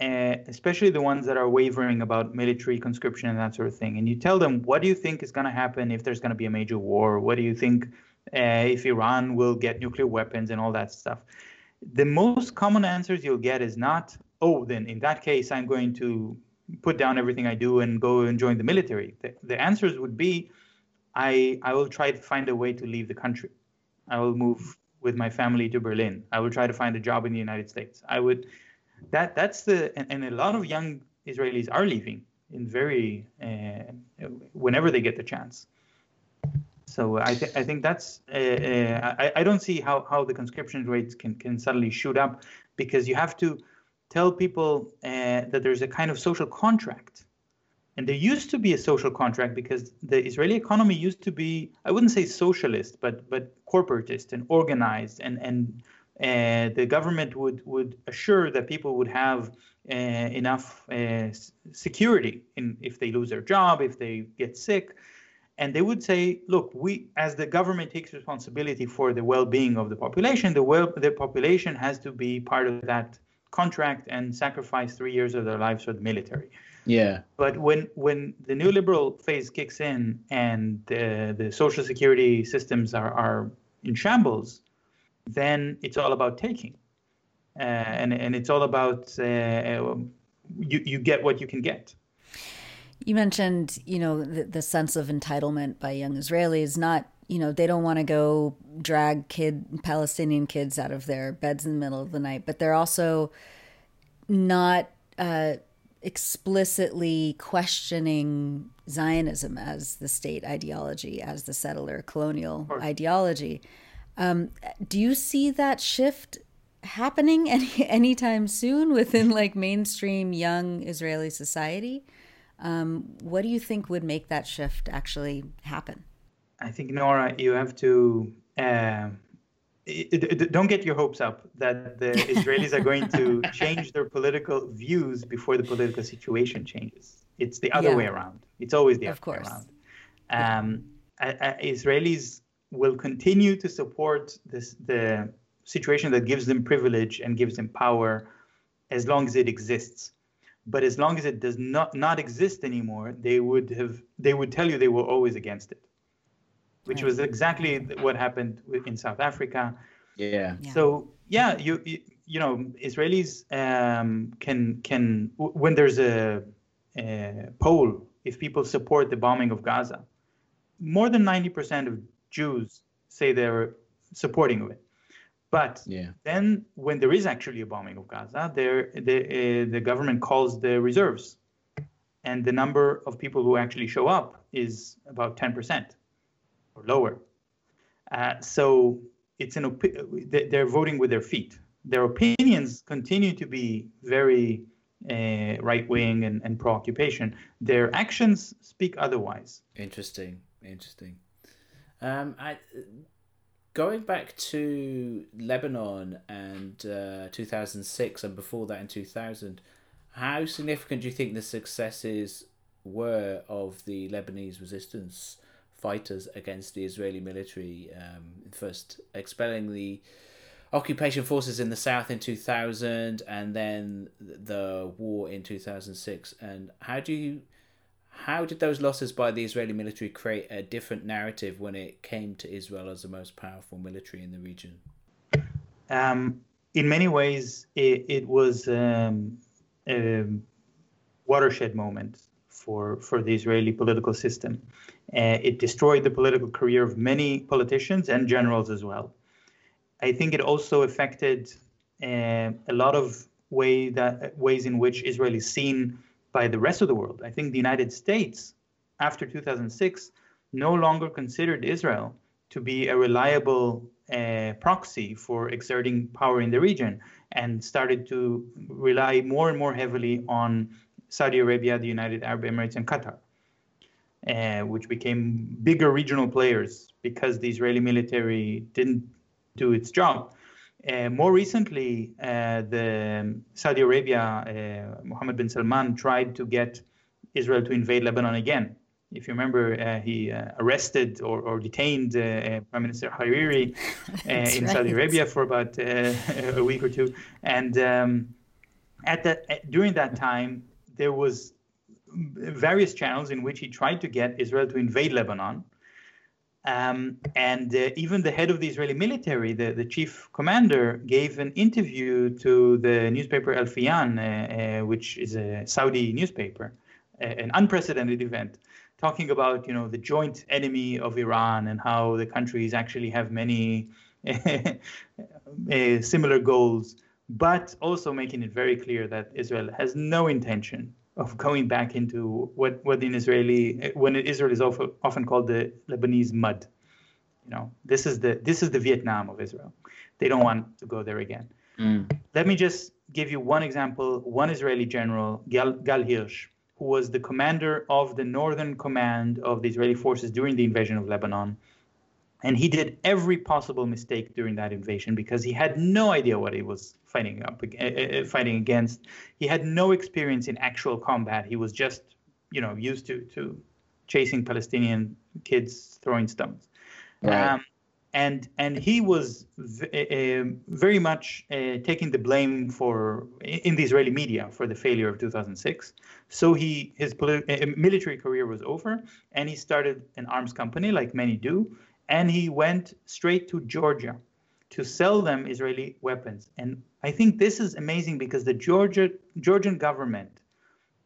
uh, especially the ones that are wavering about military conscription and that sort of thing, and you tell them, what do you think is going to happen if there's going to be a major war? What do you think uh, if Iran will get nuclear weapons and all that stuff? The most common answers you'll get is not, oh, then in that case, I'm going to put down everything I do and go and join the military. The, the answers would be, I, I will try to find a way to leave the country. I will move with my family to Berlin. I will try to find a job in the United States. I would that that's the and, and a lot of young Israelis are leaving in very uh, whenever they get the chance. So I think I think that's uh, uh, I, I don't see how, how the conscription rates can, can suddenly shoot up because you have to tell people uh, that there's a kind of social contract. And there used to be a social contract because the Israeli economy used to be, I wouldn't say socialist, but but corporatist and organized, and and uh, the government would would assure that people would have uh, enough uh, security in if they lose their job, if they get sick, and they would say, look, we as the government takes responsibility for the well-being of the population, the well the population has to be part of that contract and sacrifice three years of their lives for the military. Yeah. But when when the neoliberal phase kicks in and uh, the social security systems are, are in shambles, then it's all about taking, uh, and and it's all about uh, you you get what you can get. You mentioned, you know, the, the sense of entitlement by young Israelis. Not, you know, they don't want to go drag kid Palestinian kids out of their beds in the middle of the night, but they're also not uh, explicitly questioning Zionism as the state ideology, as the settler colonial ideology. Um, do you see that shift happening any anytime soon within like mainstream young Israeli society? Um, what do you think would make that shift actually happen? I think Nora, you have to uh, don't get your hopes up that the Israelis are going to change their political views before the political situation changes. It's the other Yeah. way around. It's always the Of other way around. Um, uh, uh, Israelis will continue to support this, the situation that gives them privilege and gives them power as long as it exists. But as long as it does not not exist anymore, they would have they would tell you they were always against it, which was exactly what happened in South Africa. Yeah. Yeah. So yeah, you you, you know Israelis um, can can when there's a, a poll if people support the bombing of Gaza, more than ninety percent of Jews say they're supporting of it. But Yeah. then when there is actually a bombing of Gaza, there the uh, the government calls the reserves, and the number of people who actually show up is about ten percent or lower. Uh, so it's an opi- they- they're voting with their feet. Their opinions continue to be very uh, right wing and, and pro occupation. Their actions speak otherwise. Interesting. Interesting. Um, I going back to Lebanon and uh, 2006 and before that in 2000, how significant do you think the successes were of the Lebanese resistance fighters against the Israeli military? Um, first expelling the occupation forces in the south in 2000 and then the war in 2006 and how do you how did those losses by the Israeli military create a different narrative when it came to Israel as the most powerful military in the region? Um, in many ways, it, it was um, a watershed moment for, for the Israeli political system. Uh, it destroyed the political career of many politicians and generals as well. I think it also affected uh, a lot of way that ways in which Israel is seen by the rest of the world. I think the United States, after 2006, no longer considered Israel to be a reliable uh, proxy for exerting power in the region and started to rely more and more heavily on Saudi Arabia, the United Arab Emirates, and Qatar, uh, which became bigger regional players because the Israeli military didn't do its job. Uh, more recently, uh, the Saudi Arabia, uh, Mohammed bin Salman tried to get Israel to invade Lebanon again if you remember, uh, he uh, arrested or, or detained Prime Minister Hariri uh, in right. Saudi Arabia for about uh, a week or two. And um, at that during that time, there was various channels in which he tried to get Israel to invade Lebanon. Um, and even the head of the Israeli military, the, the chief commander, gave an interview to the newspaper Al Fiyan, which is a Saudi newspaper, an unprecedented event talking about you know the joint enemy of Iran and how the countries actually have many uh, similar goals, but also making it very clear that Israel has no intention of going back into what what in Israeli when Israel is often, often called the Lebanese mud. You know, this is the this is the Vietnam of Israel. They don't want to go there again. Mm. Let me just give you one example. One Israeli general, Gal, Gal Hirsch, who was the commander of the northern command of the Israeli forces during the invasion of Lebanon. And he did every possible mistake during that invasion because he had no idea what he was fighting up, uh, fighting against. He had no experience in actual combat. He was just, you know, used to to chasing Palestinian kids throwing stones. Right. Um, and and he was v- uh, very much uh, taking the blame for in the Israeli media for the failure of 2006. So he his uh, military career was over, and he started an arms company like many do, and he went straight to Georgia to sell them Israeli weapons. And I think this is amazing because the Georgia Georgian government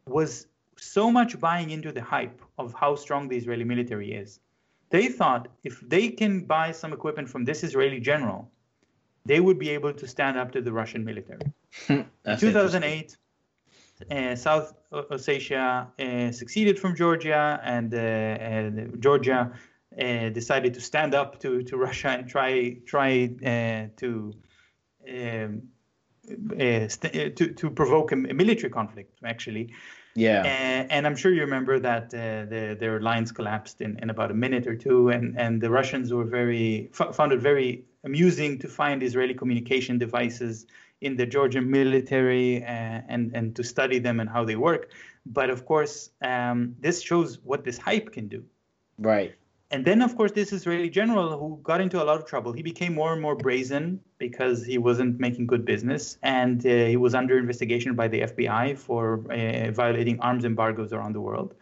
was so much buying into the hype of how strong the Israeli military is they thought if they can buy some equipment from this Israeli general, they would be able to stand up to the Russian military. in 2008, uh, South Ossetia uh, succeeded from Georgia, and, uh, and Georgia uh, decided to stand up to, to Russia and try try uh, to. Um, uh, st- to, to provoke a, military conflict, actually, yeah. And, and, I'm sure you remember that uh, the, their lines collapsed in, in about a minute or two, and, and the Russians were very f- found it very amusing to find Israeli communication devices in the Georgian military uh, and and to study them and how they work. But of course, um, this shows what this hype can do. Right and then of course this israeli general who got into a lot of trouble. He became more and more brazen because he wasn't making good business. And uh, he was under investigation by the fbi for uh, violating arms embargoes around the world.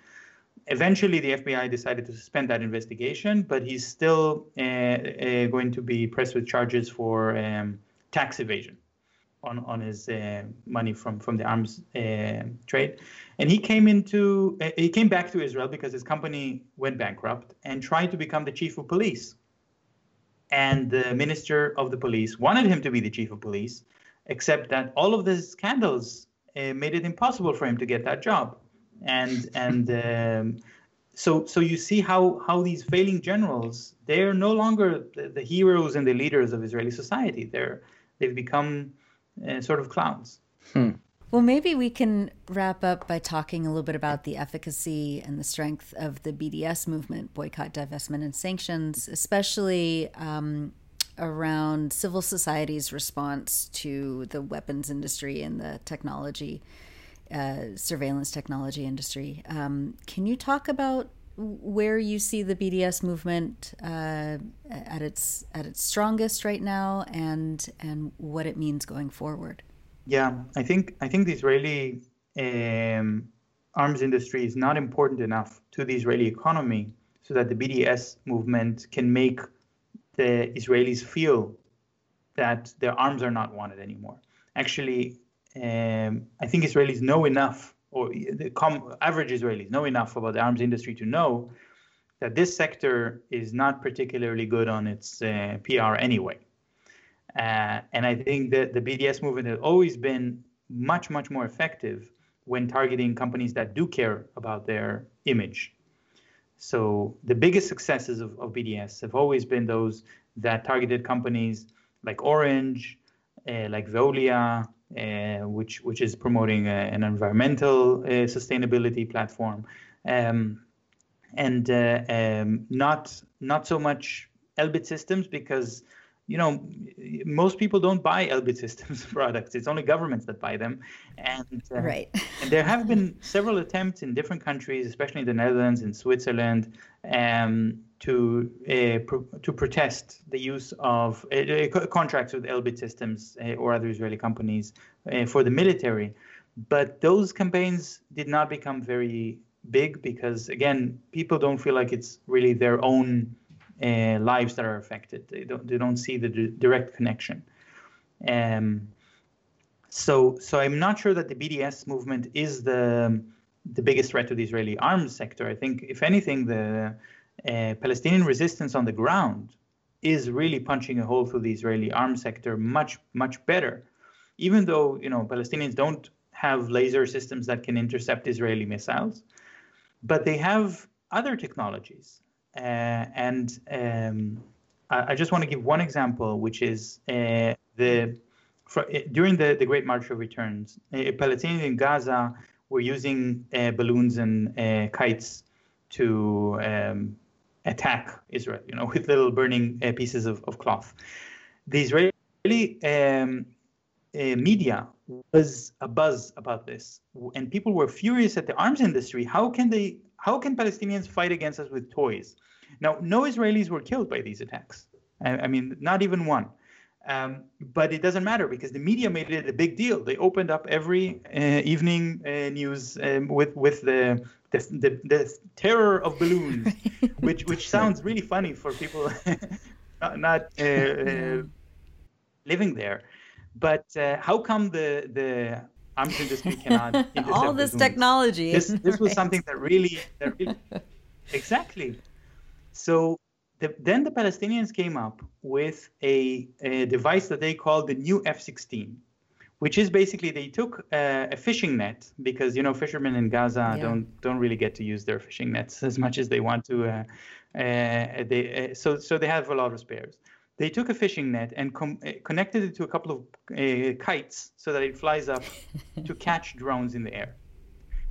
Eventually the fbi decided to suspend that investigation but he's still uh, uh going to be pressed with charges for um, tax evasion on on his uh, money from from the arms uh, trade, and he came into uh, he came back to Israel because his company went bankrupt and tried to become the chief of police. And the minister of the police wanted him to be the chief of police, except that all of the scandals uh, made it impossible for him to get that job, and and. Um, so, so you see how, how these failing generals they're no longer the, the heroes and the leaders of Israeli society. They're they've become uh, sort of clowns. Hmm. Well, maybe we can wrap up by talking a little bit about the efficacy and the strength of the BDS movement, boycott, divestment, and sanctions, especially um, around civil society's response to the weapons industry and the technology, uh, surveillance technology industry. Um, can you talk about where you see the BDS movement uh, at its at its strongest right now, and and what it means going forward. Yeah, I think I think the Israeli um, arms industry is not important enough to the Israeli economy, so that the BDS movement can make the Israelis feel that their arms are not wanted anymore. Actually, um, I think Israelis know enough or the com- average Israelis know enough about the arms industry to know that this sector is not particularly good on its uh, PR anyway. Uh, and I think that the BDS movement has always been much, much more effective when targeting companies that do care about their image. So the biggest successes of, of BDS have always been those that targeted companies like Orange, uh, like Veolia, which which is promoting a, an environmental uh, sustainability platform, um, and uh, um, not not so much Elbit systems because you know, most people don't buy Elbit Systems products. It's only governments that buy them, and uh, right. and there have been several attempts in different countries, especially in the Netherlands and Switzerland, um, to uh, pro- to protest the use of uh, uh contracts with Elbit Systems uh, or other Israeli companies uh, for the military, but those campaigns did not become very big because again, people don't feel like it's really their own uh, lives that are affected. They don't they don't see the d- direct connection. Um, so so I'm not sure that the BDS movement is the the biggest threat to the Israeli arms sector. I think if anything, the uh, Palestinian resistance on the ground is really punching a hole through the Israeli arms sector much much better. Even though you know Palestinians don't have laser systems that can intercept Israeli missiles, but they have other technologies uh, and um, I, I, just want to give one example, which is uh, the for, uh, during the, the Great March of Returns, Palestinians in Gaza were using balloons and kites to um, attack Israel, you know, with little burning uh, pieces of, of cloth. The Israeli um, uh, media was a buzz about this, and people were furious at the arms industry. How can they how can Palestinians fight against us with toys? Now, no Israelis were killed by these attacks. I, I mean, not even one. Um, but it doesn't matter because the media made it a big deal. They opened up every uh, evening uh, news um, with with the the, the the, terror of balloons, which which sounds really funny for people not, not uh, uh, living there. But uh, how come the the arms industry cannot all this technology. This this right. was something that really, that really exactly. So the, then the Palestinians came up with a, a, device that they called the new F-16, which is basically they took uh, a fishing net because you know fishermen in Gaza yeah. don't don't really get to use their fishing nets as much as they want to. Uh, uh, they uh, so so they have a lot of spares they took a fishing net and com- eh, connected it to a couple of uh, kites so that it flies up to catch drones in the air.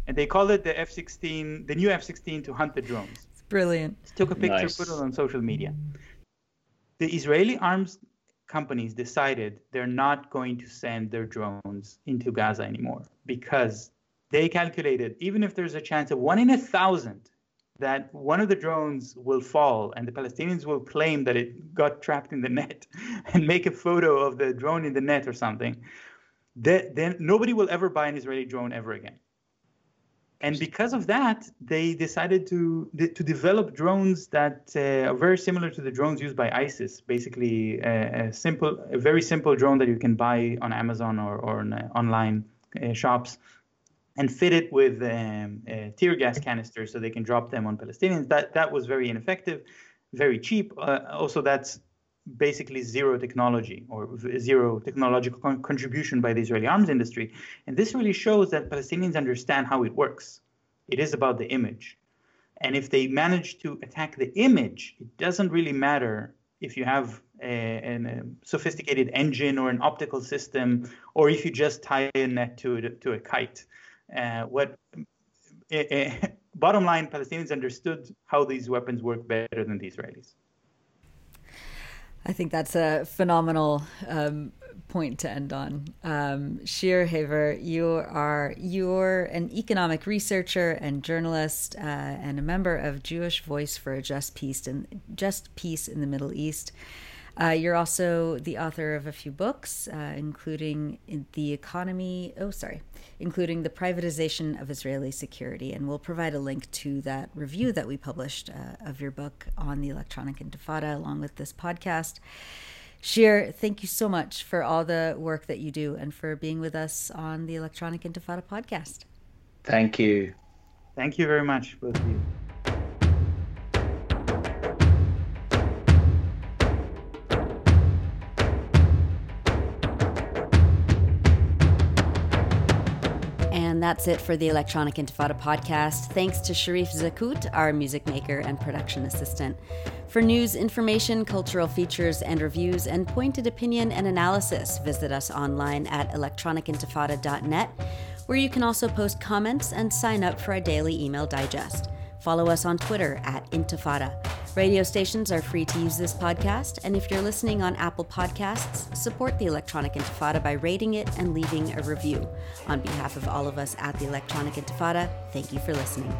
And they called it the F-16, the new F-16 to hunt the drones. It's brilliant. Took a picture, nice. put it on social media. The Israeli arms companies decided they're not going to send their drones into Gaza anymore because they calculated even if there's a chance of one in a thousand that one of the drones will fall and the Palestinians will claim that it got trapped in the net and make a photo of the drone in the net or something, that, then nobody will ever buy an Israeli drone ever again. And because of that, they decided to to develop drones that uh, are very similar to the drones used by ISIS. Basically, a, a simple, a very simple drone that you can buy on Amazon or, or on, uh, online uh, shops and fit it with um, uh, tear gas canisters so they can drop them on Palestinians. That that was very ineffective, very cheap. Uh, also, that's basically zero technology or zero technological con- contribution by the Israeli arms industry. And this really shows that Palestinians understand how it works. It is about the image. And if they manage to attack the image, it doesn't really matter if you have a, a, sophisticated engine or an optical system, or if you just tie a net to, to a kite. Uh, what uh, bottom line, Palestinians understood how these weapons work better than the Israelis. I think that's a phenomenal um, point to end on. Um, Shir Hever, you are you're an economic researcher and journalist uh, and a member of Jewish Voice for a Just Peace in Just Peace in the Middle East. Uh, you're also the author of a few books, uh, including The Economy, oh, sorry, including The Privatization of Israeli Security. And we'll provide a link to that review that we published uh, of your book on the Electronic Intifada, along with this podcast. Shir, thank you so much for all the work that you do and for being with us on the Electronic Intifada podcast. Thank you. Thank you very much, both of you. And that's it for the Electronic Intifada podcast. Thanks to Sharif Zakut, our music maker and production assistant. For news, information, cultural features, and reviews, and pointed opinion and analysis, visit us online at electronicintifada.net, where you can also post comments and sign up for our daily email digest. Follow us on Twitter at Intifada. Radio stations are free to use this podcast, and if you're listening on Apple Podcasts, support the Electronic Intifada by rating it and leaving a review. On behalf of all of us at the Electronic Intifada, thank you for listening.